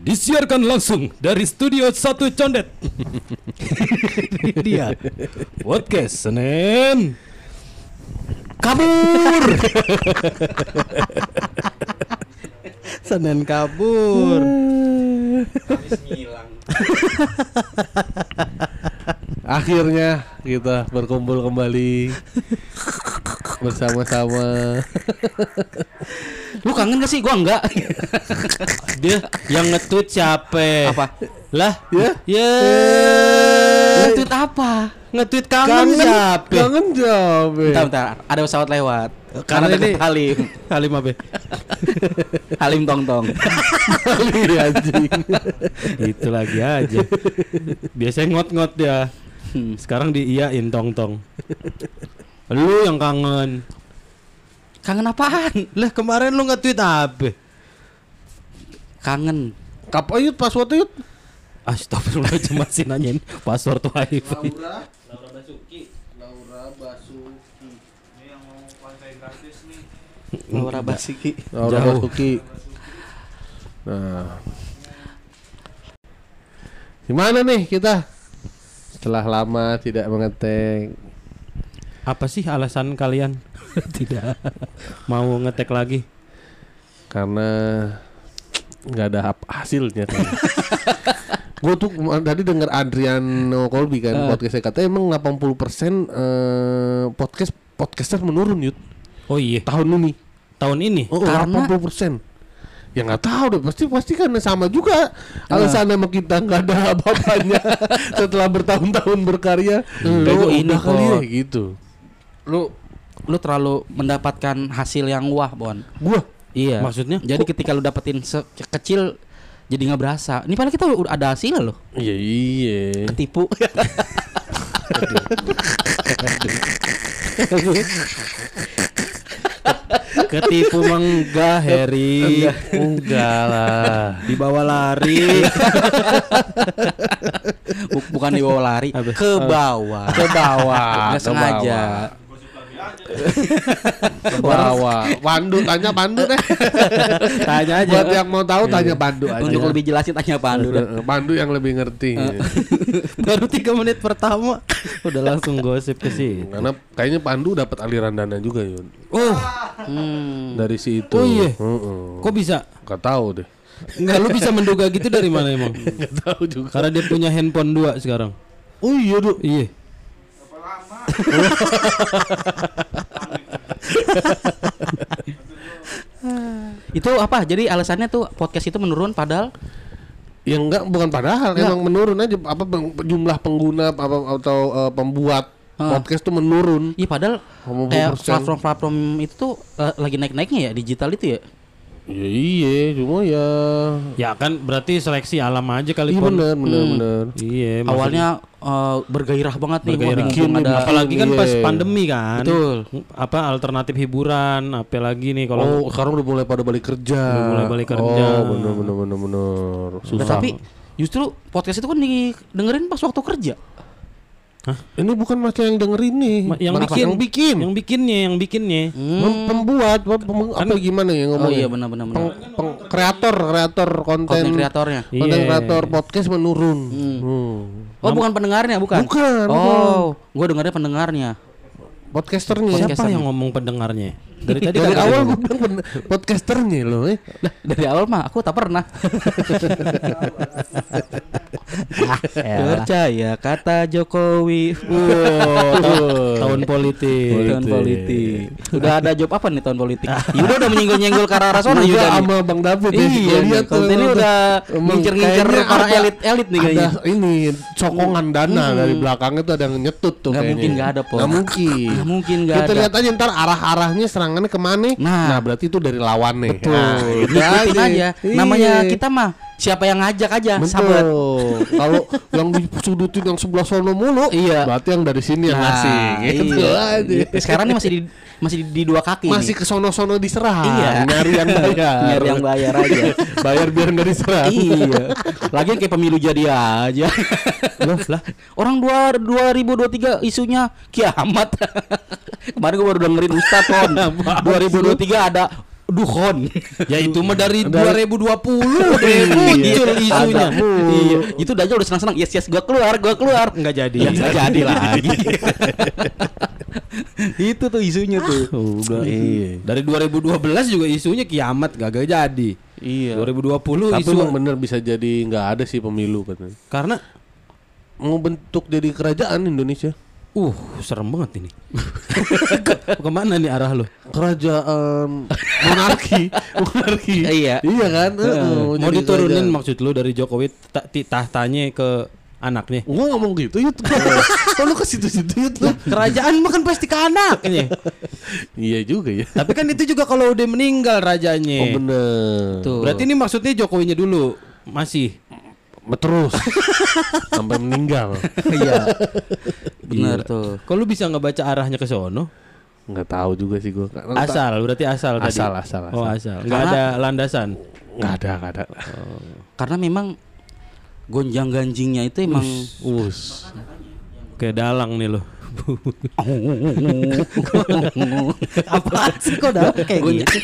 Disiarkan langsung dari studio satu Condet. Dia podcast Senin. Kabur. Senin kabur. Akhirnya kita berkumpul kembali bersama-sama. Lu kangen gak sih? Gua enggak. Dia yang nge-tweet siapa? Apa? Lah, Ya? ya. Nge-tweet apa? Nge-tweet kangen, siapa? Kangen jawab. Bentar, bentar. Ada pesawat lewat. Karena Karena ini- Halim. Halim apa? Halim tong tong. Iya, anjing. Itu lagi aja. Biasanya ngot-ngot dia. Hmm. Sekarang diiyain tong-tong. Lu yang kangen. Kangen apaan? Lah kemarin lu nge-tweet apa? Kangen. Kap ayo password yuk. Astagfirullahaladzim masih nanyain password wifi. Laura Basuki. Laura Basuki. Laura Basuki. Laura Jauh. Basuki. Nah. Gimana nih kita? Setelah lama tidak mengetek. Apa sih alasan kalian tidak mau ngetek lagi? karena nggak ada hasilnya gue tuh tadi denger Adriano Colby kan podcastnya katanya emang 80% eh, podcast podcaster menurun yut Oh iya, tahun ini tahun ini. oh Karena? 80% ya nggak tahu deh pasti pasti kan sama juga alasan emang kita nggak ada apa-apanya setelah bertahun-tahun berkarya Lu Kayaknya ini kali ya kok. gitu Lu lu terlalu mendapatkan hasil yang wah, Bon. gua Iya. Maksudnya? Jadi ketika lu dapetin sekecil jadi nggak berasa. Ini padahal kita udah ada hasilnya loh. iya iya Ketipu. Ketipu menggah Harry. enggak lah Dibawa lari. Buk- Bukan di bawah lari, ke bawah. ke bawah Nggak ke sengaja. Bawah. Pandu tanya Pandu deh. Tanya aja. Buat yang mau tahu tanya Pandu aja. Untuk lebih jelasin tanya Pandu Pandu yang lebih ngerti. Baru tiga menit pertama udah langsung gosip ke sini. Karena kayaknya Pandu dapat aliran dana juga Yun. Oh, Hmm. Dari si itu. Oh, iya? Heeh. kok bisa? Gak tahu deh. Enggak lu bisa menduga gitu dari mana emang? Gak tahu juga. Karena dia punya handphone dua sekarang. Oh iya Duk. Iya. Itu apa? Jadi alasannya tuh podcast itu menurun padahal Ya enggak bukan padahal Enggak. emang menurun aja apa jumlah pengguna apa atau eh, pembuat Ah. podcast tuh menurun. Iya padahal 50%. kayak platform-platform itu tuh eh, lagi naik-naiknya ya digital itu ya. Iya iya cuma ya Ya kan berarti seleksi alam aja kali Iya benar benar benar. Iya, Awalnya eh, bergairah banget nih bergairah. Bikin ada apalagi kan Iya. pas pandemi kan. Betul. Apa alternatif hiburan, apalagi nih kalau Oh, sekarang udah mulai pada balik kerja. Udah mulai balik kerja. Oh, bener bener bener bener. Nah, Susah. tapi justru podcast itu kan didengerin pas waktu kerja. Ini bukan macam yang dengerin nih. Ma- yang bikin, yang bikin. yang bikinnya, yang bikinnya. Mem- Pembuat, pem- pem- apa gimana ya Oh ngomongnya? iya benar-benar benar. Peng- peng- kreator, kreator konten, Konten kreatornya. konten Iya. kreator podcast menurun. Hmm. Oh bukan pendengarnya bukan? Bukan, Oh, gua dengarnya pendengarnya. Podcasternya. Siapa yang ngomong pendengarnya? Dari tadi Dari awal gue bilang podcasternya loh. Eh. Lah, dari awal mah aku tak pernah. ah, Percaya kata Jokowi. Wow, tahun, politik. tahun politik. Udah ada job apa nih tahun politik? Yuda udah menyenggol-nyenggol ke arah sana Juga Yuda. nih. sama Bang David ya. Iya, lihat ini udah ngincer-ngincer para elit-elit nih kayaknya. Ini sokongan dana dari belakangnya tuh ada yang nyetut tuh kayaknya. mungkin nggak ada, Po. Nggak mungkin. Nggak mungkin Kita ada. lihat aja ntar arah-arahnya serangannya ke mana. Nah. Nah, berarti itu dari lawannya. Betul. Nah, gitu Ngikutin aja. Iya. Namanya kita mah siapa yang ngajak aja, sahabat. Kalau yang disudutin yang sebelah sono mulu, Iya. berarti yang dari sini yang Nah, ngasih. Gitu iya. aja. Gitu. Sekarang nih masih di masih di, di dua kaki Masih nih. ke sono-sono diserang, Iya. nyari yang bayar. Nyari yang bayar aja. bayar biar nggak diserang. iya. Lagian kayak pemilu jadi aja. Loh, lah. Orang dua 2023 isunya kiamat. Kemarin gue baru dengerin Ustaz kon. 2023 ada duhon. Ya itu mah dari, Dari- 2020 Iya. muncul isunya. Iya. Itu Dajjal udah senang-senang. Yes yes gua keluar, gua keluar. Enggak jadi. Ya nggak jadi lagi. itu tuh isunya tuh. Udah. Iya. Dari 2012 juga isunya kiamat gagal jadi. Iya. 2020 Tapi isu emang bener bisa jadi nggak ada sih pemilu katanya. karena Mau bentuk jadi kerajaan Indonesia. Uh serem banget ini. Ke- Ke mana nih arah lu? Kerajaan monarki, monarki. Iya. Iya kan? Heeh, Mau diturunin kerajaan. maksud lu dari Jokowi ta- ti- tahtanya ke anaknya? Gua ngomong gitu Yut Kalau ke situ-situ Yut lu. Kerajaan mah kan pasti ke anaknya. Iya juga ya Tapi kan itu juga kalau udah meninggal rajanya. Oh bener Tuh. Berarti ini maksudnya Jokowinya dulu masih. Terus Sampai meninggal Iya. Bener tuh. Kalau lu bisa ngebaca arahnya ke sono? Nggak tahu juga sih gua Karena Asal, berarti asal tadi. Asal, asal, Oh, asal. asal. Enggak ada landasan. Nggak ada nggak ada Karena memang gonjang ganjingnya itu emang Us Kayak dalang nih lo. apa sih kok dah kayak gitu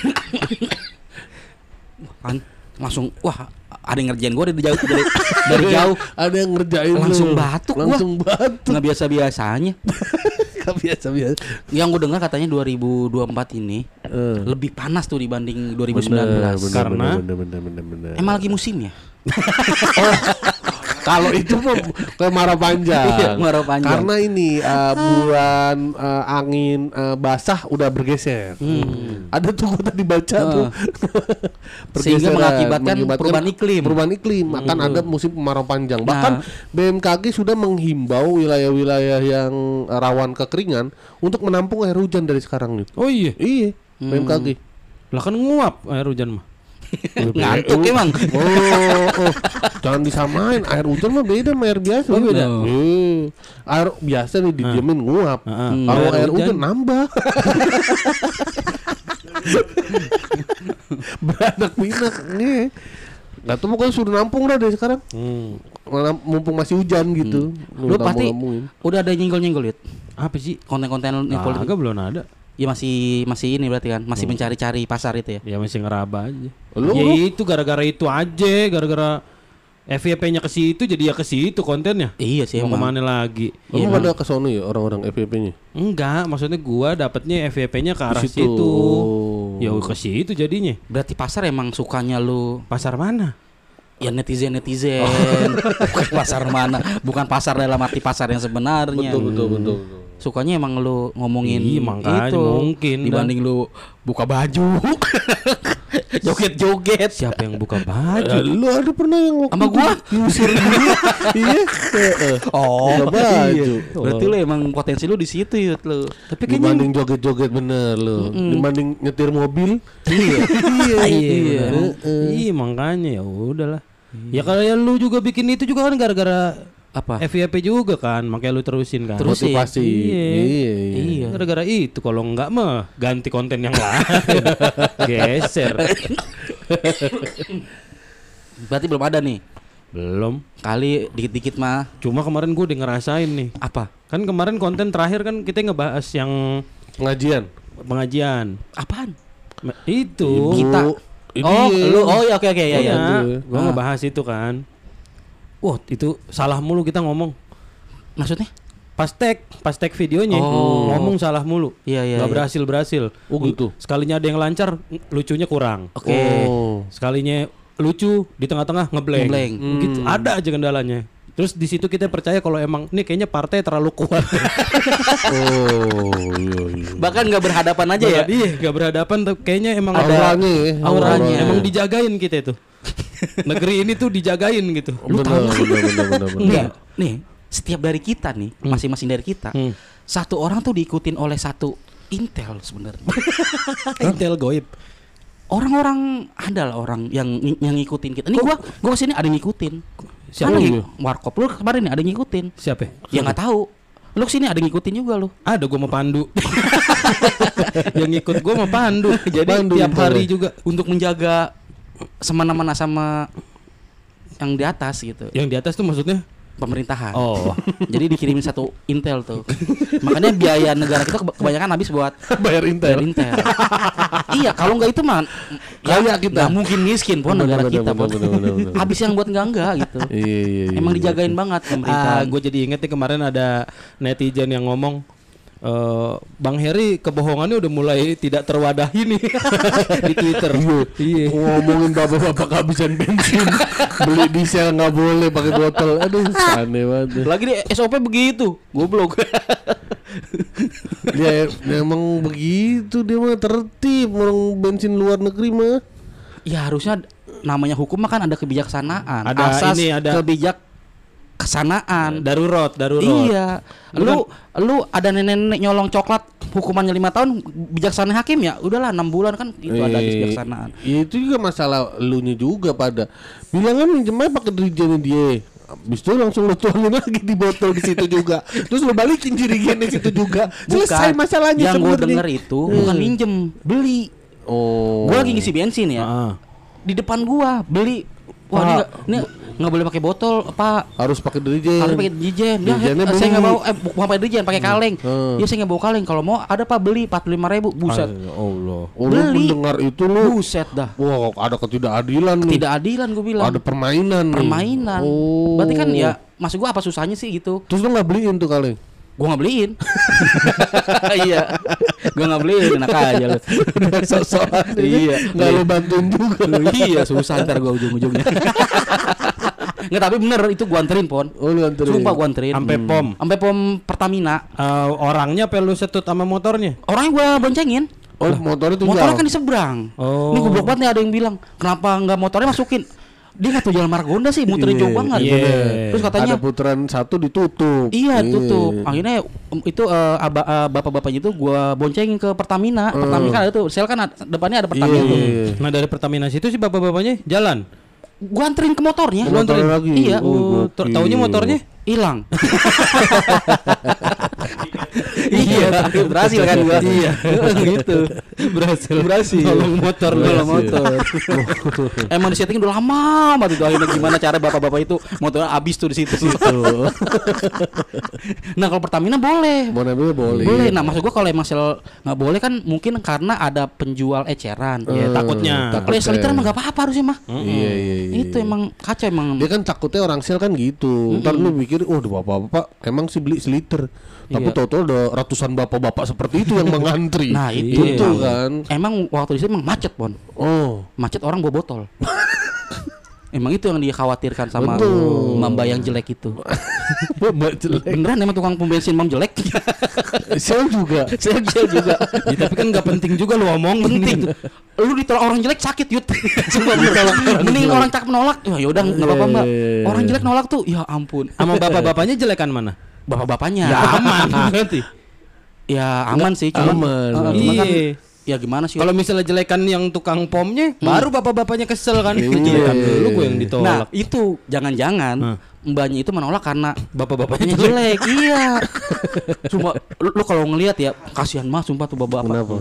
langsung wah ada yang ngerjain gue dari jauh dari, dari jauh Ada yang ngerjain Langsung lu. batuk gua. Langsung batuk nggak biasa biasanya Nggak biasa biasa yang gue dengar katanya 2024 ini Eh. lebih panas tuh dibanding 2019 Bener, bener, Karena- bener, bener, bener, bener. emang lagi musimnya Kalau itu mah kayak marah panjang. Iya, marah panjang. Karena ini uh, bulan uh, angin uh, basah udah bergeser. Ada tuh gua tadi baca tuh. Hmm. Sehingga mengakibatkan perubahan iklim. Perubahan iklim akan ada musim kemarau panjang. Bahkan Nah. BMKG sudah menghimbau wilayah-wilayah yang rawan kekeringan untuk menampung air hujan dari sekarang nih. Oh iya. Iya, Hmm. BMKG. Lah kan nguap air hujan mah. ngantuk emang Oh, oh, jangan disamain. Air hujan mah beda sama air biasa. Oh, beda. Eh, air biasa nih dijamin nguap. Heeh. Kalau Air hujan- nambah. Beranak pinak nih. Gak tau pokoknya suruh nampung dah dari sekarang. Hmm. Mumpung masih hujan gitu. lu pasti udah ada nyenggol-nyenggol ya Apa sih? konten-konten politik Kagak belum ada. Ya masih masih ini berarti kan masih mencari-cari pasar itu ya Ya masih ngeraba aja. Lu- ya lu- itu gara-gara itu aja, gara-gara FYP-nya ke situ jadi ya ke situ kontennya. iya sih Mau emang ke mana lagi? Emang Iya, pada ke sono ya orang-orang FVP-nya? Enggak, maksudnya gua dapatnya FYP-nya ke arah situ. situ. Oh. Ya ke situ jadinya. berarti pasar emang sukanya lu Pasar mana? ya netizen netizen bukan pasar mana bukan pasar dalam arti pasar yang sebenarnya Betul, betul, betul, betul. Sukanya emang lu ngomongin Iya, makanya itu mungkin dah. dibanding lu buka baju joget joget Siapa yang buka Eh, baju? lu ada pernah yang waktu Sama gua? diusir dia? iya. Heeh. oh Buka baju. berarti lu emang potensi lu di situ yut lu Tapi kayaknya Dibanding joget-joget bener lu. Dibanding nyetir mobil. iya iya, iya. iya, makanya ya udahlah. Ya kalau ya lu juga bikin itu juga kan gara-gara apa FYP juga kan, makanya lu terusin kan. Terus- Terusin. Motivasi. Iya. Iya, iya. Gara-gara itu kalau enggak mah ganti konten yang lain. Geser. berarti belum ada nih Belum. kali dikit-dikit mah Cuma kemarin gue udah ngerasain nih. apa Kan kemarin konten terakhir kan kita ngebahas yang Pengajian. pengajian. apaan Ma- Itu. Kita. Ini oh lu oh ya oke oke ya Iya, ya gua Ah. ngebahas itu kan. Wah, itu salah mulu kita ngomong. maksudnya Pas tag, pas tag videonya Oh. ngomong salah mulu. Iya, iya, Nggak iya. berhasil berhasil. Oh, gitu. Sekalinya ada yang lancar, lucunya kurang. oke Oh. Sekalinya lucu di tengah-tengah ngeblank. Ngeblank. Gitu. Ada aja kendalanya. Terus di situ kita percaya kalau emang nih kayaknya partai terlalu kuat. Oh, iya iya. bahkan nggak berhadapan aja ya Iya, gak berhadapan tuh kayaknya emang ada Auranya ya. Auranya. emang dijagain kita itu. Negeri ini tuh dijagain gitu. Bener, bener, bener, bener, bener. nih nih setiap dari kita nih masing-masing dari kita Hmm. satu orang tuh diikutin oleh satu intel sebenarnya Intel goib. orang-orang ada lah orang yang yang ngikutin kita. Ini gua gua ke sini ada yang ngikutin. Siapa Ada lu? Warkop lu kemarin nih ada yang ngikutin. Siapa? Ya nggak tahu. Lu ke sini ada yang ngikutin juga lu. Ada gua mau pandu. yang ikut gua mau pandu. Jadi Pandu tiap hari juga Untuk menjaga semena-mena sama yang di atas gitu. yang di atas tuh maksudnya Pemerintahan. Oh. Jadi dikirimin satu intel tuh. Makanya biaya negara kita keba- kebanyakan habis buat Bayar Bayar intel. intel. iya, kalau nggak itu mah Kaya kita. nggak mungkin miskin pun Bener, negara bener, kita bener, pun. bener, bener, bener. Habis yang buat enggak enggak gitu. Iya iya iya. Emang iya. dijagain banget pemerintah. Ah, gue jadi inget nih kemarin ada netizen yang ngomong eh Bang Heri kebohongannya udah mulai tidak terwadahi nih di Twitter. Iya. ngomongin bapak-bapak kehabisan bensin beli diesel nggak boleh pakai botol aduh aneh banget Lagi di SOP begitu. Goblok. dia emang begitu dia mah tertib orang bensin luar negeri mah ya harusnya namanya hukum mah kan ada kebijaksanaan. Ada Asas ini, ada- kebijaksanaan. Darurat, darurat. Iya. Lu lu ada nenek-nenek nyolong coklat hukumannya lima tahun bijaksana hakim ya udahlah enam bulan kan itu ada Eh, kebijaksanaan. ya itu juga masalah lu nya juga pada bilangan minjem aja pakai dirijennya dia Habis itu langsung lu tuangin lagi di botol di situ juga. Terus lu balikin jirigennya di situ juga. Selesai masalahnya Yang gue denger itu bukan minjem, beli. Oh. Gua lagi ngisi bensin ya. Ah. Di depan gua beli. Wah, ini nggak ini nggak boleh pakai botol, Pak. harus pakai dirijen. Harus pakai dijen. Ya, saya nggak bawa eh bukan pakai dijen, pakai kaleng. Hmm. Ya saya nggak bawa kaleng. Kalau mau ada Pak beli 45 ribu. Buset. Ya Allah. Oh, lu Beli. mendengar itu lu. Buset dah. Wah, ada ketidakadilan nih. Tidak adilan gue bilang. Ada permainan nih. permainan. Oh. Berarti kan ya maksud gua apa susahnya sih gitu? Terus lu nggak beliin tuh kaleng? Gua nggak beliin. iya. Gua nggak beliin enak aja lu. Sok-sokan Iya. Nggak lu bantuin juga. iya, susah ntar gua ujung-ujungnya. Nggak tapi bener itu gua anterin pon. Oh, lu anterin. Sumpah gua anterin. Sampai pom. Sampai pom Pertamina. Eh, orangnya apa lu setut sama motornya? Orangnya gua boncengin. Oh, motornya tuh Motornya kan di seberang. Oh. Ini goblok banget nih ada yang bilang, "Kenapa nggak motornya masukin?" Dia nggak tahu jalan Margonda sih, muterin Iya, jauh banget. iya. Terus katanya, ada putaran satu ditutup. Iya tutup. Akhirnya itu eh, aba- eh, bapak-bapaknya itu gua boncengin ke Pertamina. Pertamina kan ada tuh, sel kan ada- depannya ada Pertamina Iya, tuh. iya. Nah dari Pertamina situ sih bapak-bapaknya jalan. Gua anterin ke motornya. Lu anterin lagi? Iya. Oh, Oh, taunya motornya Hilang. iya, tapi berhasil kan gua. Iya. gitu. berhasil. Berhasil. Tolong motor lu. Tolong motor. Emang di setting udah lama banget itu akhirnya gimana cara bapak-bapak itu motornya habis tuh di situ. nah, kalau Pertamina boleh. Ngambil boleh. Boleh. Nah, maksud gua kalau emang sel nggak boleh kan mungkin karena ada penjual eceran. Ya, takutnya. Kalau yang seliter mah nggak apa-apa harusnya mah. Iya, iya, iya. Itu emang kacau emang. Dia kan takutnya orang sel kan gitu. Ntar lu mikir, oh bapak-bapak emang sih beli seliter. Tapi Iya. total ada ratusan bapak-bapak seperti itu yang mengantri. Nah, itu. itu kan. Emang waktu sini emang macet, Bon. Oh. Macet orang bawa botol. emang itu yang dikhawatirkan sama Betul. mamba yang jelek itu. Mbak jelek. Beneran emang tukang pom bensin mam jelek. Sel juga. Saya juga. Ya, tapi kan nggak penting juga lu omong penting. Lu ditolak orang jelek sakit yut. Sumpah bener. Mending orang cakep nolak. Ya yaudah nggak apa-apa mbak. Iya, iya, iya. Orang jelek nolak tuh. Ya ampun. Sama bapak-bapaknya jelekan mana? Bapak-bapaknya. Ya aman berarti. Ya aman sih. Cuman, Aman. Cuman kan, Iya. ya gimana sih? Kalau misalnya jelekan yang tukang pomnya, baru bapak-bapaknya kesel kan. Iya. Jelekan dulu gue yang nah ditolak. itu jangan-jangan Nah. mbaknya itu menolak karena Bapak-bapaknya bapaknya jelek. iya. Cuma lu, lu kalau ngelihat ya kasihan mah sumpah tuh bapak. Kenapa?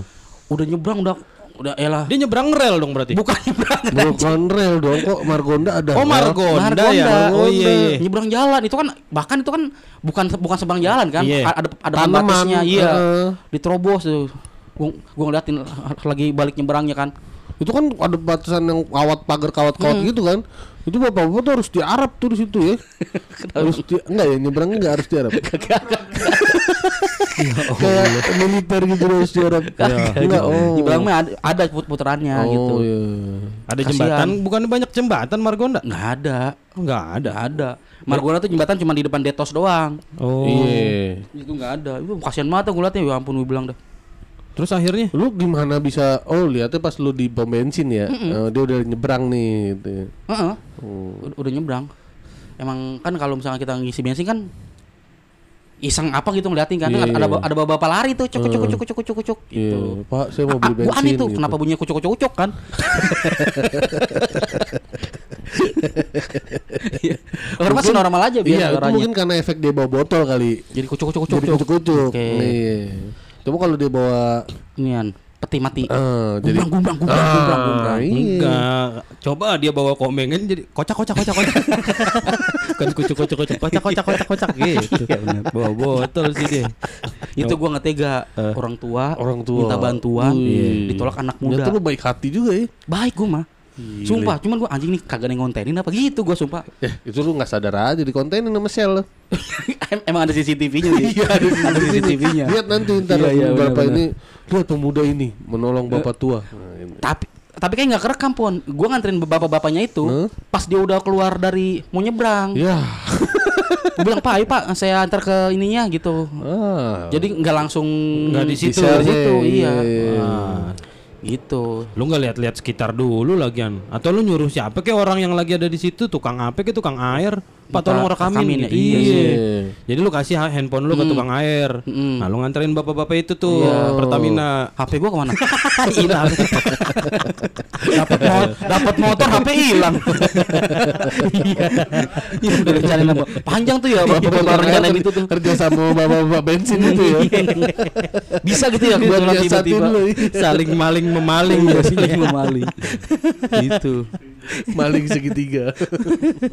Udah nyebrang udah udah elah. Dia nyebrang rel dong berarti. Bukan nyebrang. Bukan rel dong kok Margonda ada. Oh rel. Margonda, ya. Margonda. Oh iya iya. nyebrang jalan itu kan bahkan itu kan bukan bukan seberang jalan kan Iya. Ada ada pembatasnya iya heeh. diterobos tuh gua, gua ngeliatin lagi balik nyebrangnya kan Itu kan ada batasan yang kawat pagar kawat-kawat gitu kan. Itu bapak-bapak tuh harus diarap tuh di situ ya. harus di, enggak ya nyebrangnya enggak harus diarap. Kayak militer gitu harus diarap. Enggak. Oh. nyebrang mah ada, ada put puterannya oh, gitu iya. Ada jembatan, bukan banyak jembatan Margonda. nggak ada Enggak ada. ada Margonda tuh jembatan cuma di depan Detos doang Oh. Iya. itu nggak ada itu kasihan banget aku ngeliatnya ya ampun gue bilang dah Terus akhirnya Lu gimana bisa oh lihatnya pas lu di pom bensin ya. eh, dia udah nyebrang nih gitu. ya. Heeh. Oh. Ud- udah nyebrang emang kan kalau misalnya kita ngisi bensin kan iseng apa gitu ngeliatin kan Iya, ada iya. ada bapak lari tuh cuk cuk cuk cuk cuk cuk gitu. Iya, Pak, saya mau Ah, beli aneh bensin. tuh gitu. kenapa bunyinya kucuk kucuk kucuk kan? Iya. Orang masih normal aja biar Iya, itu mungkin karena efek dia bawa botol kali. Jadi kucuk kucuk kucuk Jadi kucuk-kucuk. Oke. Iya. Coba kalau dia bawa Inian peti mati. eh jadi Gumbrang gumbrang gumbrang gumbrang gumbrang. iya. Enggak. Coba dia bawa komengan jadi kocak kocak kocak kocak. kan kucuk kucuk kucuk kocak kocak kocak kocak gitu. Bawa botol sih dia. Itu gua nggak tega. Eh. Orang tua Orang tua. minta bantuan, Wih. ditolak anak Ternyata muda. lu baik hati juga ya. Baik gua mah. Sumpah, cuman gua anjing nih kagak ngontenin apa gitu gua sumpah. Ya, itu lu nggak sadar aja di kontenin sama Shell. Em- Emang ada CCTV-nya sih. Iya, ada ada CCTV-nya. Lihat nanti ntar Iya, iya, bapak ini lihat pemuda ini menolong bapak tua. Nah, ini. Tapi tapi kayak nggak kerekam pon. Gua nganterin bapak-bapaknya itu Huh? pas dia udah keluar dari mau nyebrang. Ya. Gua bilang pak, ayo pak, saya antar ke ininya gitu. Ah. Jadi nggak langsung Nggak di situ. di situ, Iya, iya. iya. Ah, Gitu. lu nggak lihat-lihat sekitar dulu lagian atau lu nyuruh siapa kayak orang yang lagi ada di situ tukang apa kayak tukang air pak tolong rekamin, ya, gitu. iya iya sih. jadi lu kasih ha- handphone lu ke tukang air Mm. nah lu nganterin bapak-bapak itu tuh Iya. Pertamina HP gua ke mana? Hilang. Dapat mo- dapat motor HP hilang. Iya. Iya udah? Panjang tuh ya bapak-bapak rencanain itu tuh. kerja sama bapak-bapak bensin itu ya. Bisa gitu ya Buat tiba-tiba. saling maling memaling Saling memaling. Gitu. Maling segitiga.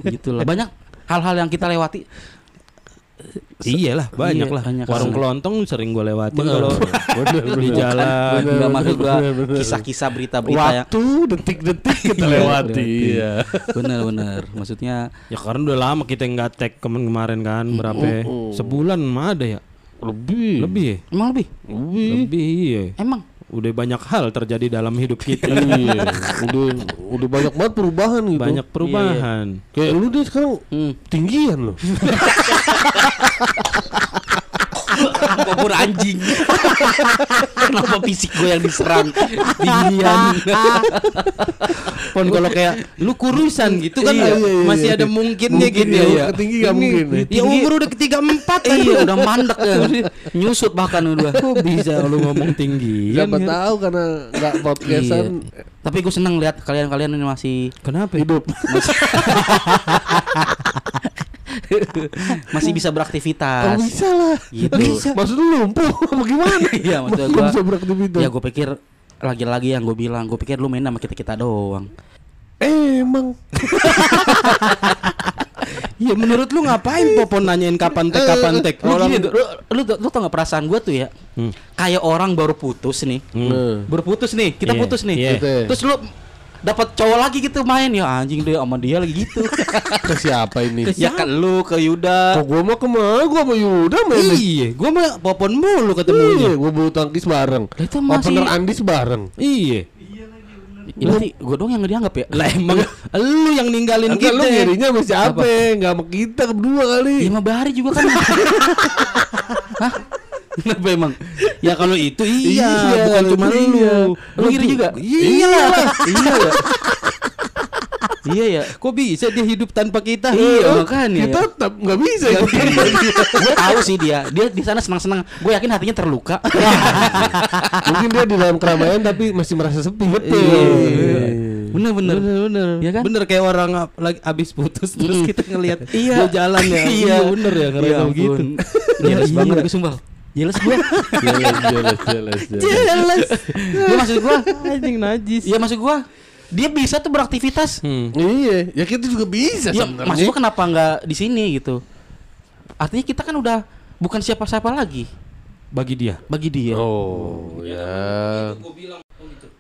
Gitulah. Banyak hal-hal yang kita lewati. Iya lah banyak Iya, lah banyak. warung kelontong sering gue lewatin kalau di jalan maksud bener, bener. kisah-kisah berita-berita yang Waktu detik-detik kita Iya, lewati. Iya. bener-bener maksudnya ya karena udah lama kita nggak tag kemarin kemarin kan berapa ya? sebulan mah ada ya Lebih. lebih ya emang lebih Lebih. lebih iya emang udah banyak hal terjadi dalam hidup kita Iya. udah udah banyak banget perubahan gitu. banyak perubahan Kayak lu deh sekarang Hmm. tinggian loh. Apa pun anjing. Kenapa fisik gue yang diserang? Tinggian pon kalau kayak lu kurusan gitu kan Iya, iya, iya, masih iya. ada mungkinnya Mungkin gitu ya, ya ketinggi nggak Ini- mungkin ya. ya umur udah ketiga empat Iya. udah mandek ya. Nyusut bahkan udah kok bisa lu ngomong tinggi? Siapa tahu karena nggak podcastan. Iya. Tapi gue seneng lihat kalian-kalian ini masih kenapa? hidup. Masih bisa Oh, beraktivitas bisa lah. Gitu. Bisa. Maksud lu lumpuh apa gimana? Iya maksud Nggak gue bisa beraktivitas. Ya gue pikir Lagi-lagi yang gue bilang Gue pikir lu main sama kita-kita doang Emang. Iya menurut lu ngapain Popon nanyain kapan tek kapan tek Lu gini tuh, lu, lu, lu tau gak perasaan gue tuh ya Hmm. Kayak orang baru putus nih Nah. Baru putus nih Kita Iya, putus nih ya. Terus lu dapat cowok lagi gitu main ya anjing deh sama dia lagi gitu. Ke siapa ini? ya kan lu ke Yuda. Kok gua mau ke mana? Gua sama Yuda main. Iya, gua mah Popon mulu Iya, ketemunya. gua bulu tangkis bareng. Lah, itu masih- Opener Andis bareng. Iya. Ya, berarti gua doang yang nggak dianggap ya. Lah emang lu yang ninggalin Enggak kita. lu ngirinya sama siapa? Enggak sama kita berdua kali. Ya sama Bahari juga kan. Hah? Kenapa emang? Ya kalau itu Iya, iya, bukan cuma itu lu. iya. Lu ngiri juga? Iya lah. iya ya. Iya ya. Kok bisa dia hidup tanpa kita? Iya makanya. Kita tetap nggak bisa gue tahu sih dia dia di sana senang senang gue yakin hatinya terluka Mungkin dia di dalam keramaian tapi masih merasa sepi. Betul. Iya. bener bener Bener bener. Iya kan? Bener kayak orang lagi abis putus terus kita ngelihat Iya. dia jalan ya. Iya. bener ya karena Iya kayak ampun. gitu. jelas Iya. banget gue sumpah jelas gue Jelas, jelas, jelas, jelas. Jelas. dia maksud gue Anjing najis. Iya maksud gue dia bisa tuh beraktivitas Hmm. Iya, ya kita juga bisa ya sebenarnya. maksud gue kenapa nggak di sini gitu artinya kita kan udah bukan siapa-siapa lagi Bagi dia. bagi dia Oh, ya.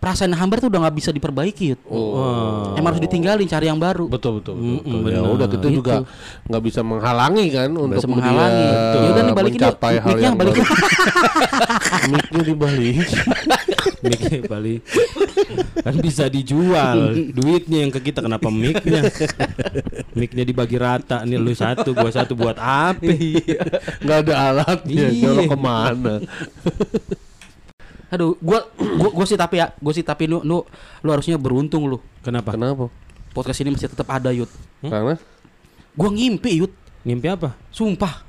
Perasaan hambar tuh udah nggak bisa diperbaiki Yud. Oh. emang harus ditinggalin cari yang baru Betul betul betul. Betul. Ya benar. udah kita Gitu. juga nggak bisa menghalangi kan untuk bisa menghalangi. dia Ya udah nih balikin yuk. Mic-nya yang balikin. Mic-nya dibalik. Mic balik. kan bisa dijual duitnya yang ke kita kenapa mic-nya mic-nya dibagi rata nih lu satu gua satu buat apa Nggak ada alatnya. Iya. Kalau ke mana? Aduh gua gua, gua sih tapi ya gua sih tapi lu lu lu harusnya beruntung lu. Kenapa? Kenapa? podcast ini masih tetap ada Yud. Karena? Gua ngimpi Yud. Ngimpi apa? Sumpah.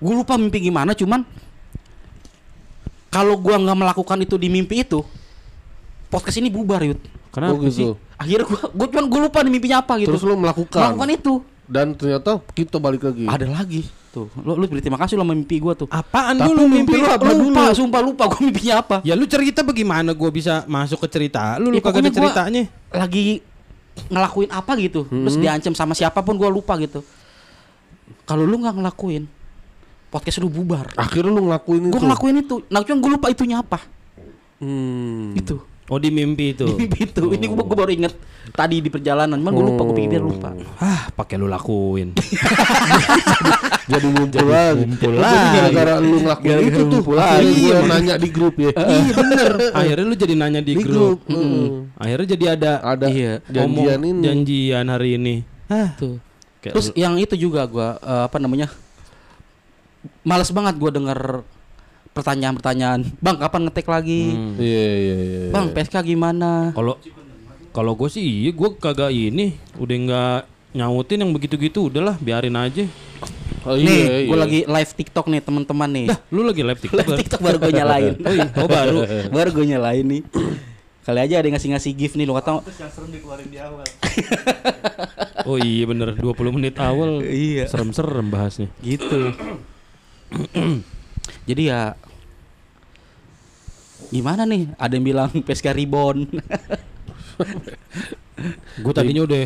Gue lupa mimpi gimana cuman kalau gua nggak melakukan itu di mimpi itu podcast ini bubar yud. Kenapa Oh, gitu. sih? akhirnya gua gua cuman gue lupa nih mimpinya apa gitu. Terus lu melakukan. melakukan itu. Dan ternyata kita balik lagi. ada lagi tuh lu, lu berterima kasih lo sama mimpi gua tuh Apaan Tapi dulu mimpi mimpi lu lu? apa lupa dulu? sumpah lupa gua mimpinya apa Ya lu cerita bagaimana gua bisa masuk ke cerita? Lu lu Ya, kagak ada pokoknya gua ceritanya. lagi ngelakuin apa gitu terus diancam sama siapa pun gua lupa gitu kalau lu nggak ngelakuin podcast lu bubar Akhirnya lu ngelakuin itu. gue ngelakuin itu nah cuma gue lupa itunya apa Hmm. itu Oh di mimpi itu. di mimpi itu ini gue baru inget tadi di perjalanan cuman gue lupa gue pikir lupa Ah, pakai lu lakuin. Jadi ngumpul lagi. ngumpul lagi. gara-gara lu ngelakuin Gara-gara itu tuh. lagi. gue Iya, nanya di grup ya. iya bener. Akhirnya lu jadi nanya di, Di grup. grup. mm. Akhirnya jadi ada Ada Iya. janjian ini. janjian hari ini. Ah, tuh kayak terus lu- yang itu juga gue apa namanya males banget gue denger pertanyaan-pertanyaan bang kapan ngetek lagi Hmm. Iya iya iya. bang PSK gimana Kalau kalau gue sih iya gue kagak ini udah nggak nyautin yang begitu-gitu udahlah biarin aja. Oh, nih iya, gue iya. lagi live TikTok nih teman-teman nih Dah, lu lagi live TikTok. live? TikTok baru gue nyalain Oh, iya. oh baru. baru gue nyalain nih kali aja ada yang ngasih-ngasih gift nih lo kata Oh iya bener 20 menit awal. Iya. Serem-serem bahasnya. gitu jadi ya gimana nih ada yang bilang PSK Ribon Gue tadinya udah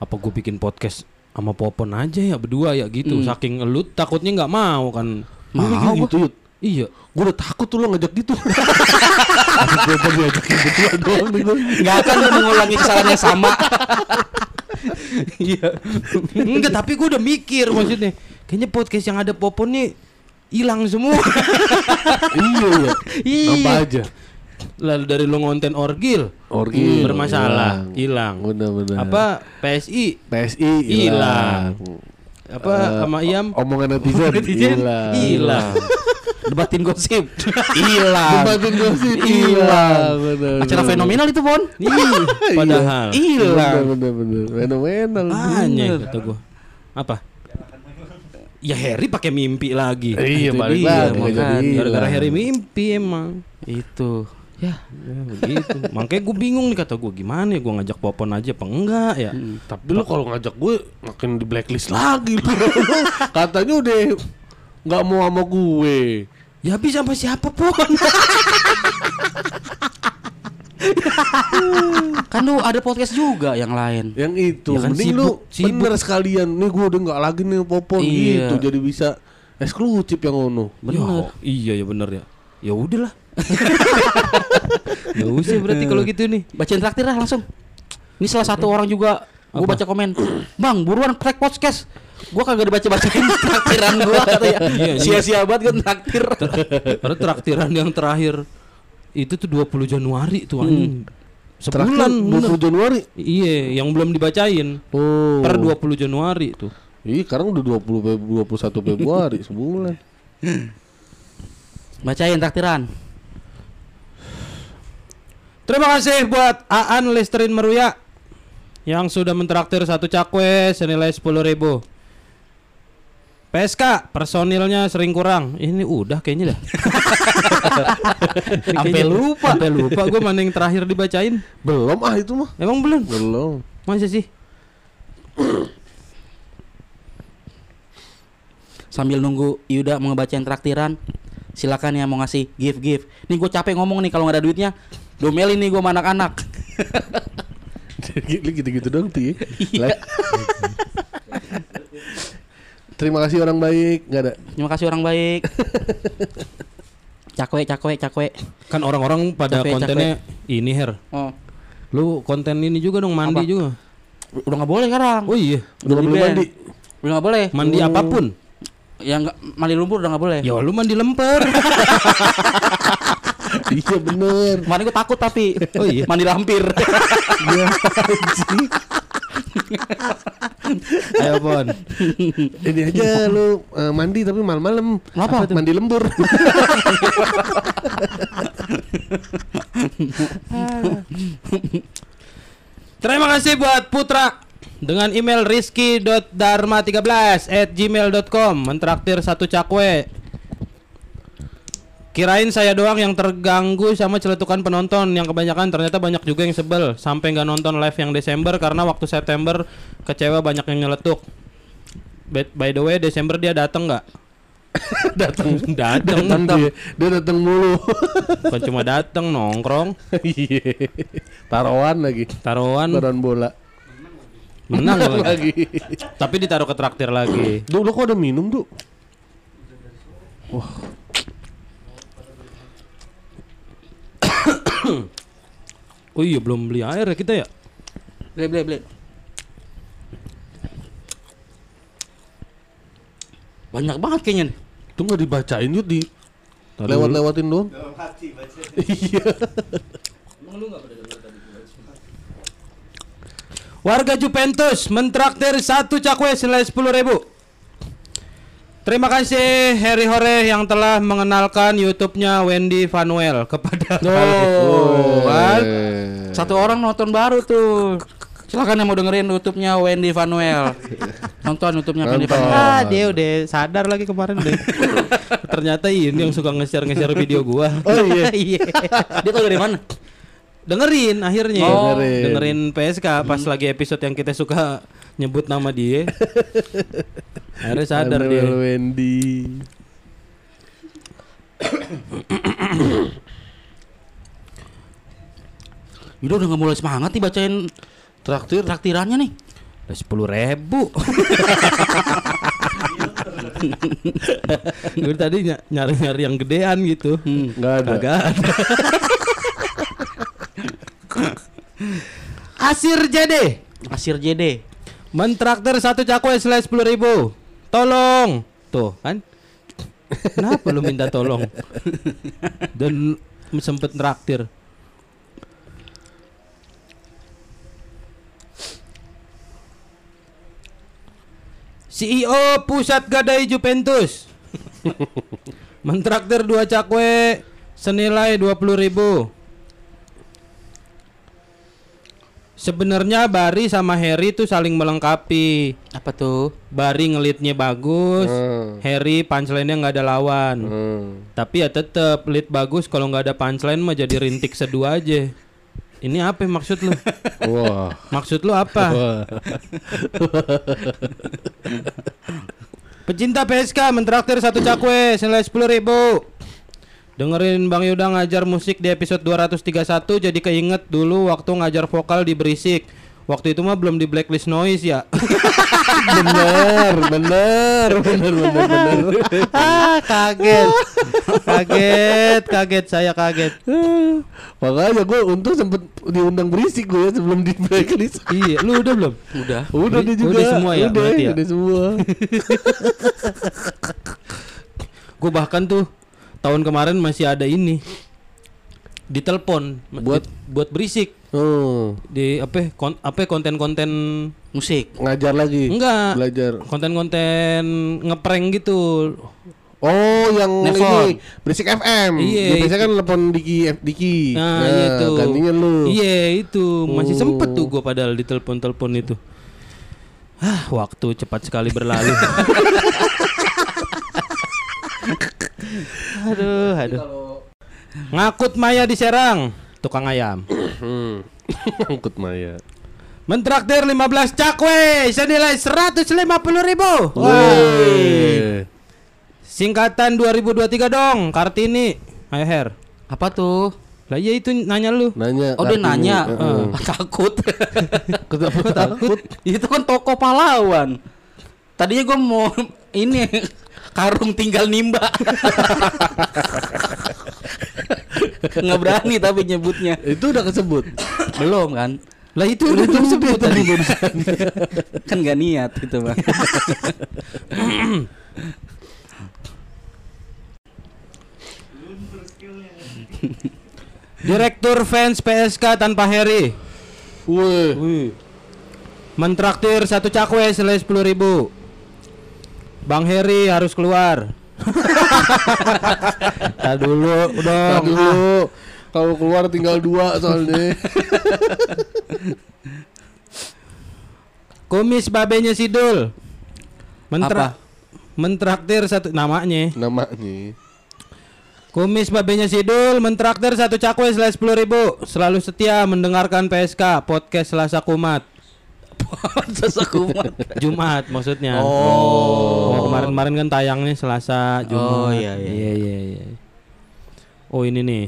apa gue bikin podcast sama Popon aja ya berdua ya gitu. Hmm. Saking lu takutnya nggak mau kan. Mau gitu, Yud. Iya. Gue udah takut tuh lo ngajak gitu. Gue doang nggak akan lu mengulangi kesalahan yang sama Iya. Enggak, tapi gue udah mikir maksudnya. Kayaknya podcast yang ada Popon nih hilang semua. iya iya. Iya. Apa aja? Lalu dari lu ngonten orgil, Orgil, bermasalah, hilang. Benar-benar. Apa PSI PSI Hilang. apa Eh, sama Iam Omongan netizen hilang. hilang. debatin gosip hilang. Debatin gosip Hilang. acara fenomenal itu Bon Ih, padahal hilang bener Fenomenal. Aneh kata gua. Apa? Ya Harry pakai mimpi lagi. Iya Itu balik lagi Gara-gara. Harry mimpi emang. itu ya Ya begitu. Makanya gue bingung nih kata gue gimana ya gue ngajak Popon aja apa enggak ya. Tapi lu kalau ngajak gue makin di blacklist lagi. Katanya udah nggak mau sama gue. Ya bisa sama siapa pun. kan lu ada podcast juga yang lain Yang itu Ya kan mending sibuk- lu sibuk. bener sekalian. Nih gue udah nggak lagi nih popon Iya. gitu. Jadi bisa eksklusif yang ono. bener Ya, iya ya bener ya. Ya udahlah. ya usah berarti kalau gitu nih. bacain traktir lah langsung ini salah satu orang juga gue baca komen bang buruan track podcast gue kagak dibaca bacain traktiran gue katanya Iya, iya. sia-sia banget gue traktir Karena traktiran yang terakhir itu tuh 20 Januari tuh Hmm. anjing. Terakhir Sebulan bener. 20 Januari. Iya, yang belum dibacain. Oh. Per 20 Januari tuh. Iya, sekarang udah 20 Feb- 21 Februari sebulan. bacain traktiran Terima kasih buat Aan Listerin Meruya yang sudah mentraktir satu cakwe senilai 10.000 ribu. PSK personilnya sering kurang. Ini udah kayaknya dah. Sampai lupa. Sampai lupa gue mana yang terakhir dibacain. Belum ah itu mah. Emang belum? Belum. Masa sih? sambil nunggu Yuda mau ngebacain traktiran silakan yang mau ngasih gift gift nih gue capek ngomong nih kalau nggak ada duitnya domelin nih gue sama anak-anak gitu-gitu dong tuh ya. Iya. Terima kasih orang baik, nggak ada. terima kasih orang baik cakwe cakwe cakwe Kan orang-orang pada Capek, kontennya ini Her. oh Lu konten ini juga dong mandi Apa? juga. udah nggak boleh sekarang Oh iya. Udah nggak boleh mandi. udah nggak boleh Mandi Oh. apa pun. yang nggak mandi lumpur udah nggak boleh Ya lu mandi lemper. iya bener. kemarin gue takut tapi Oh iya. mandi lampir Iya. Ayo Pon. Ini aja lu eh, mandi tapi malam-malam. Kenapa? Mandi lembur. Terima kasih buat Putra dengan email rizky.dharma13 at gmail.com mentraktir satu cakwe Kirain saya doang yang terganggu sama celetukan penonton. Yang kebanyakan ternyata banyak juga yang sebel. Sampai nggak nonton live yang Desember karena waktu September kecewa banyak yang nyeletuk. By, by the way Desember dia datang nggak? datang datang datang dia. Dia datang mulu. Bukan cuma datang nongkrong. Iya. Taruhan lagi. Taruhan. Taruhan bola. Menang lagi. lagi. Tapi ditaruh ke traktir lagi. Duh, lo kok udah minum, Duh? Oh iya belum beli air ya kita ya Beli beli beli. Banyak banget kayaknya nih. Itu nggak dibacain yuk di lewat-lewatin doang. Iya. Warga Juventus mentraktir satu cakwe senilai sepuluh ribu. Terima kasih Harry Hore yang telah mengenalkan YouTube-nya Wendy Vanuel kepada Oh, kan? Eh. Satu orang nonton baru tuh. Silakan yang mau dengerin YouTube-nya Wendy Vanuel. nonton YouTube-nya Wendy. Vanuel. Ah, dia udah sadar lagi kemarin deh. Ternyata ini yang suka nge-share nge-share video gua. Oh iya. Iya. Dia tahu dari mana? Dengerin akhirnya. Oh. Dengerin. Dengerin PSK pas lagi episode yang kita suka nyebut nama dia. akhirnya sadar Manuel dia. Wendy. Udah udah nggak mulai semangat nih bacain traktir traktirannya nih. Udah sepuluh ribu. Gue tadi ny- nyari-nyari yang gedean gitu. Enggak ada. Kagak ada. Asir JD Asir JD. Mentraktir satu cakwe selesai sepuluh ribu. Tolong. Tuh kan? Kenapa lu minta tolong? Dan sempet traktir CEO Pusat Gadai Juventus. Mentraktir dua cakwe senilai 20.000 ribu Sebenarnya Bari sama Harry tuh saling melengkapi. Apa tuh? Bari ngelitnya bagus, Hmm. Harry punchline-nya nggak ada lawan. Hmm. Tapi ya tetep lead bagus kalau nggak ada punchline mah jadi rintik sedua aja. Ini apa maksud lu? Wah. Maksud lu apa? Pecinta PSK mentraktir satu cakwe senilai sepuluh ribu. Dengerin Bang Yuda ngajar musik di episode 231 jadi keinget dulu waktu ngajar vokal di Berisik. Waktu itu mah belum di blacklist noise ya. bener, bener, bener, bener, bener. ah, kaget. kaget, kaget saya kaget. Makanya gue untung sempet diundang berisik gue ya sebelum di blacklist. iya, lu udah belum? Udah. Udah dia juga. Udah semua ya, Udah, ya? udah semua. Gue bahkan tuh tahun kemarin masih ada ini di telepon Buat- di- buat berisik Oh, di apa kon, apa konten-konten Musik. ngajar lagi. enggak Belajar. konten-konten ngeprank gitu Oh, yang Nelpon. ini Berisik FM. Iya, biasanya kan telepon Diki F Diki. nah, iya itu gantinya lu. iya itu masih Oh. sempet tuh gue padahal di telepon-telepon itu ah waktu cepat sekali berlalu aduh aduh ngakut Maya di Serang tukang ayam Hmm. Angkut Maya. Mentraktir 15 cakwe senilai 150 ribu. Woi. Singkatan 2023 dong, Kartini. Ayo Her. Apa tuh? Lah iya itu nanya lu. Nanya. Oh dia nanya. Ah, takut. Kenapa takut? Itu kan toko pahlawan. Tadinya gue mau ini karung tinggal nimba. Nggak berani tapi nyebutnya. Itu udah kesebut. Belum kan? Lah itu udah belum sebut tadi. kan nggak niat gitu bang. Direktur fans PSK tanpa Harry. Woi. Mentraktir satu cakwe senilai 10 ribu. Bang Harry harus keluar. Tadi dulu dong. Tadi dulu kalau keluar tinggal dua soalnya. Kumis babenya Sidul. Mentra Apa? Mentraktir satu namanya. Namanya. Kumis babenya Sidul mentraktir satu cakwe selai sepuluh ribu. Selalu setia mendengarkan PSK podcast Selasa Kumat. Jumat maksudnya. Oh. Oh, kemarin-kemarin kan tayangnya Selasa, Jumat. Oh, iya, iya. iya, iya, iya. Oh ini nih.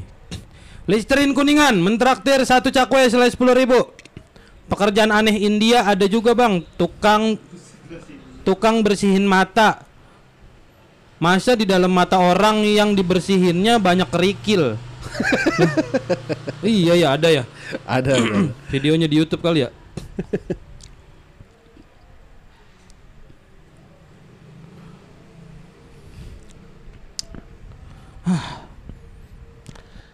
Listerin Kuningan mentraktir satu cakwe selai sepuluh ribu. Pekerjaan aneh India ada juga bang. Tukang tukang bersihin mata. Masa di dalam mata orang yang dibersihinnya banyak kerikil. iya ya ada ya. Ada. ada. Videonya di YouTube kali ya.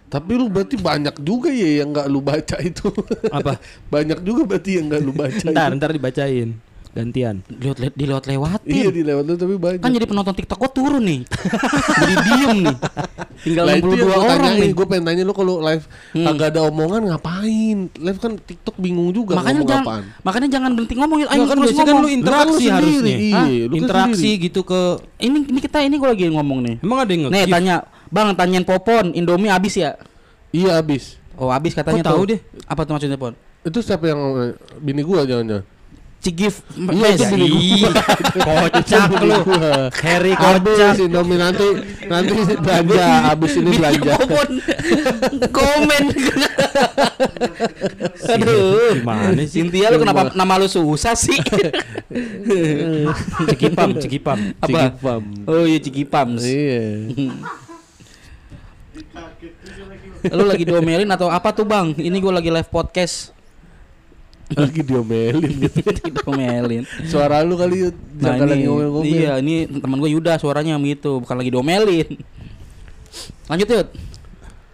Tapi lu berarti banyak juga ya yang nggak lu baca itu. Apa? banyak juga berarti yang nggak lu baca. Ntar itu. ntar dibacain. Gantian. Dilewat dilewat lewatin. Iya di lewat lu tapi banyak. Kan jadi penonton TikTok gua turun nih. jadi diem nih. Tinggal yang 62 gua orang tanyain, nih. Gue pengen tanya lu kalau live Hmm. kagak ada omongan ngapain? Live kan TikTok bingung juga Makanya ngomong jangan apaan. makanya jangan berhenti ngomong. Ayo Nggak, kan terus biasanya kan lu interaksi Lu lu harusnya. sendiri, iya, lu kan interaksi sendiri. gitu ke Ini ini kita ini gua lagi ngomong nih. Emang ada yang Nih nge-keep? tanya, Bang tanyain Popon, Indomie habis ya? Iya abis. Oh habis katanya Kok tahu tuh. dia? Apa tuh maksudnya Pon? Itu siapa yang eh, bini gua jangan-jangan. Cigif Iya, itu bini Ih, Kocak lu. Harry Habis kocak. Indomie nanti nanti belanja habis ini belanja. Popon komen. Aduh. Gimana sih? Cynthia lu kenapa nama lu susah sih? Cikipam, cikipam. Apa? Cikipam. Oh iya Cikipams. Iya. Lu lagi diomelin atau apa tuh Bang? Ini gua lagi live podcast. Lagi diomelin gitu. diomelin. Suara lu kali yuk, Nah jangan lagi ini, ngomel-ngomel. iya ini teman gue Yuda suaranya gitu, bukan lagi diomelin. Lanjut Yud.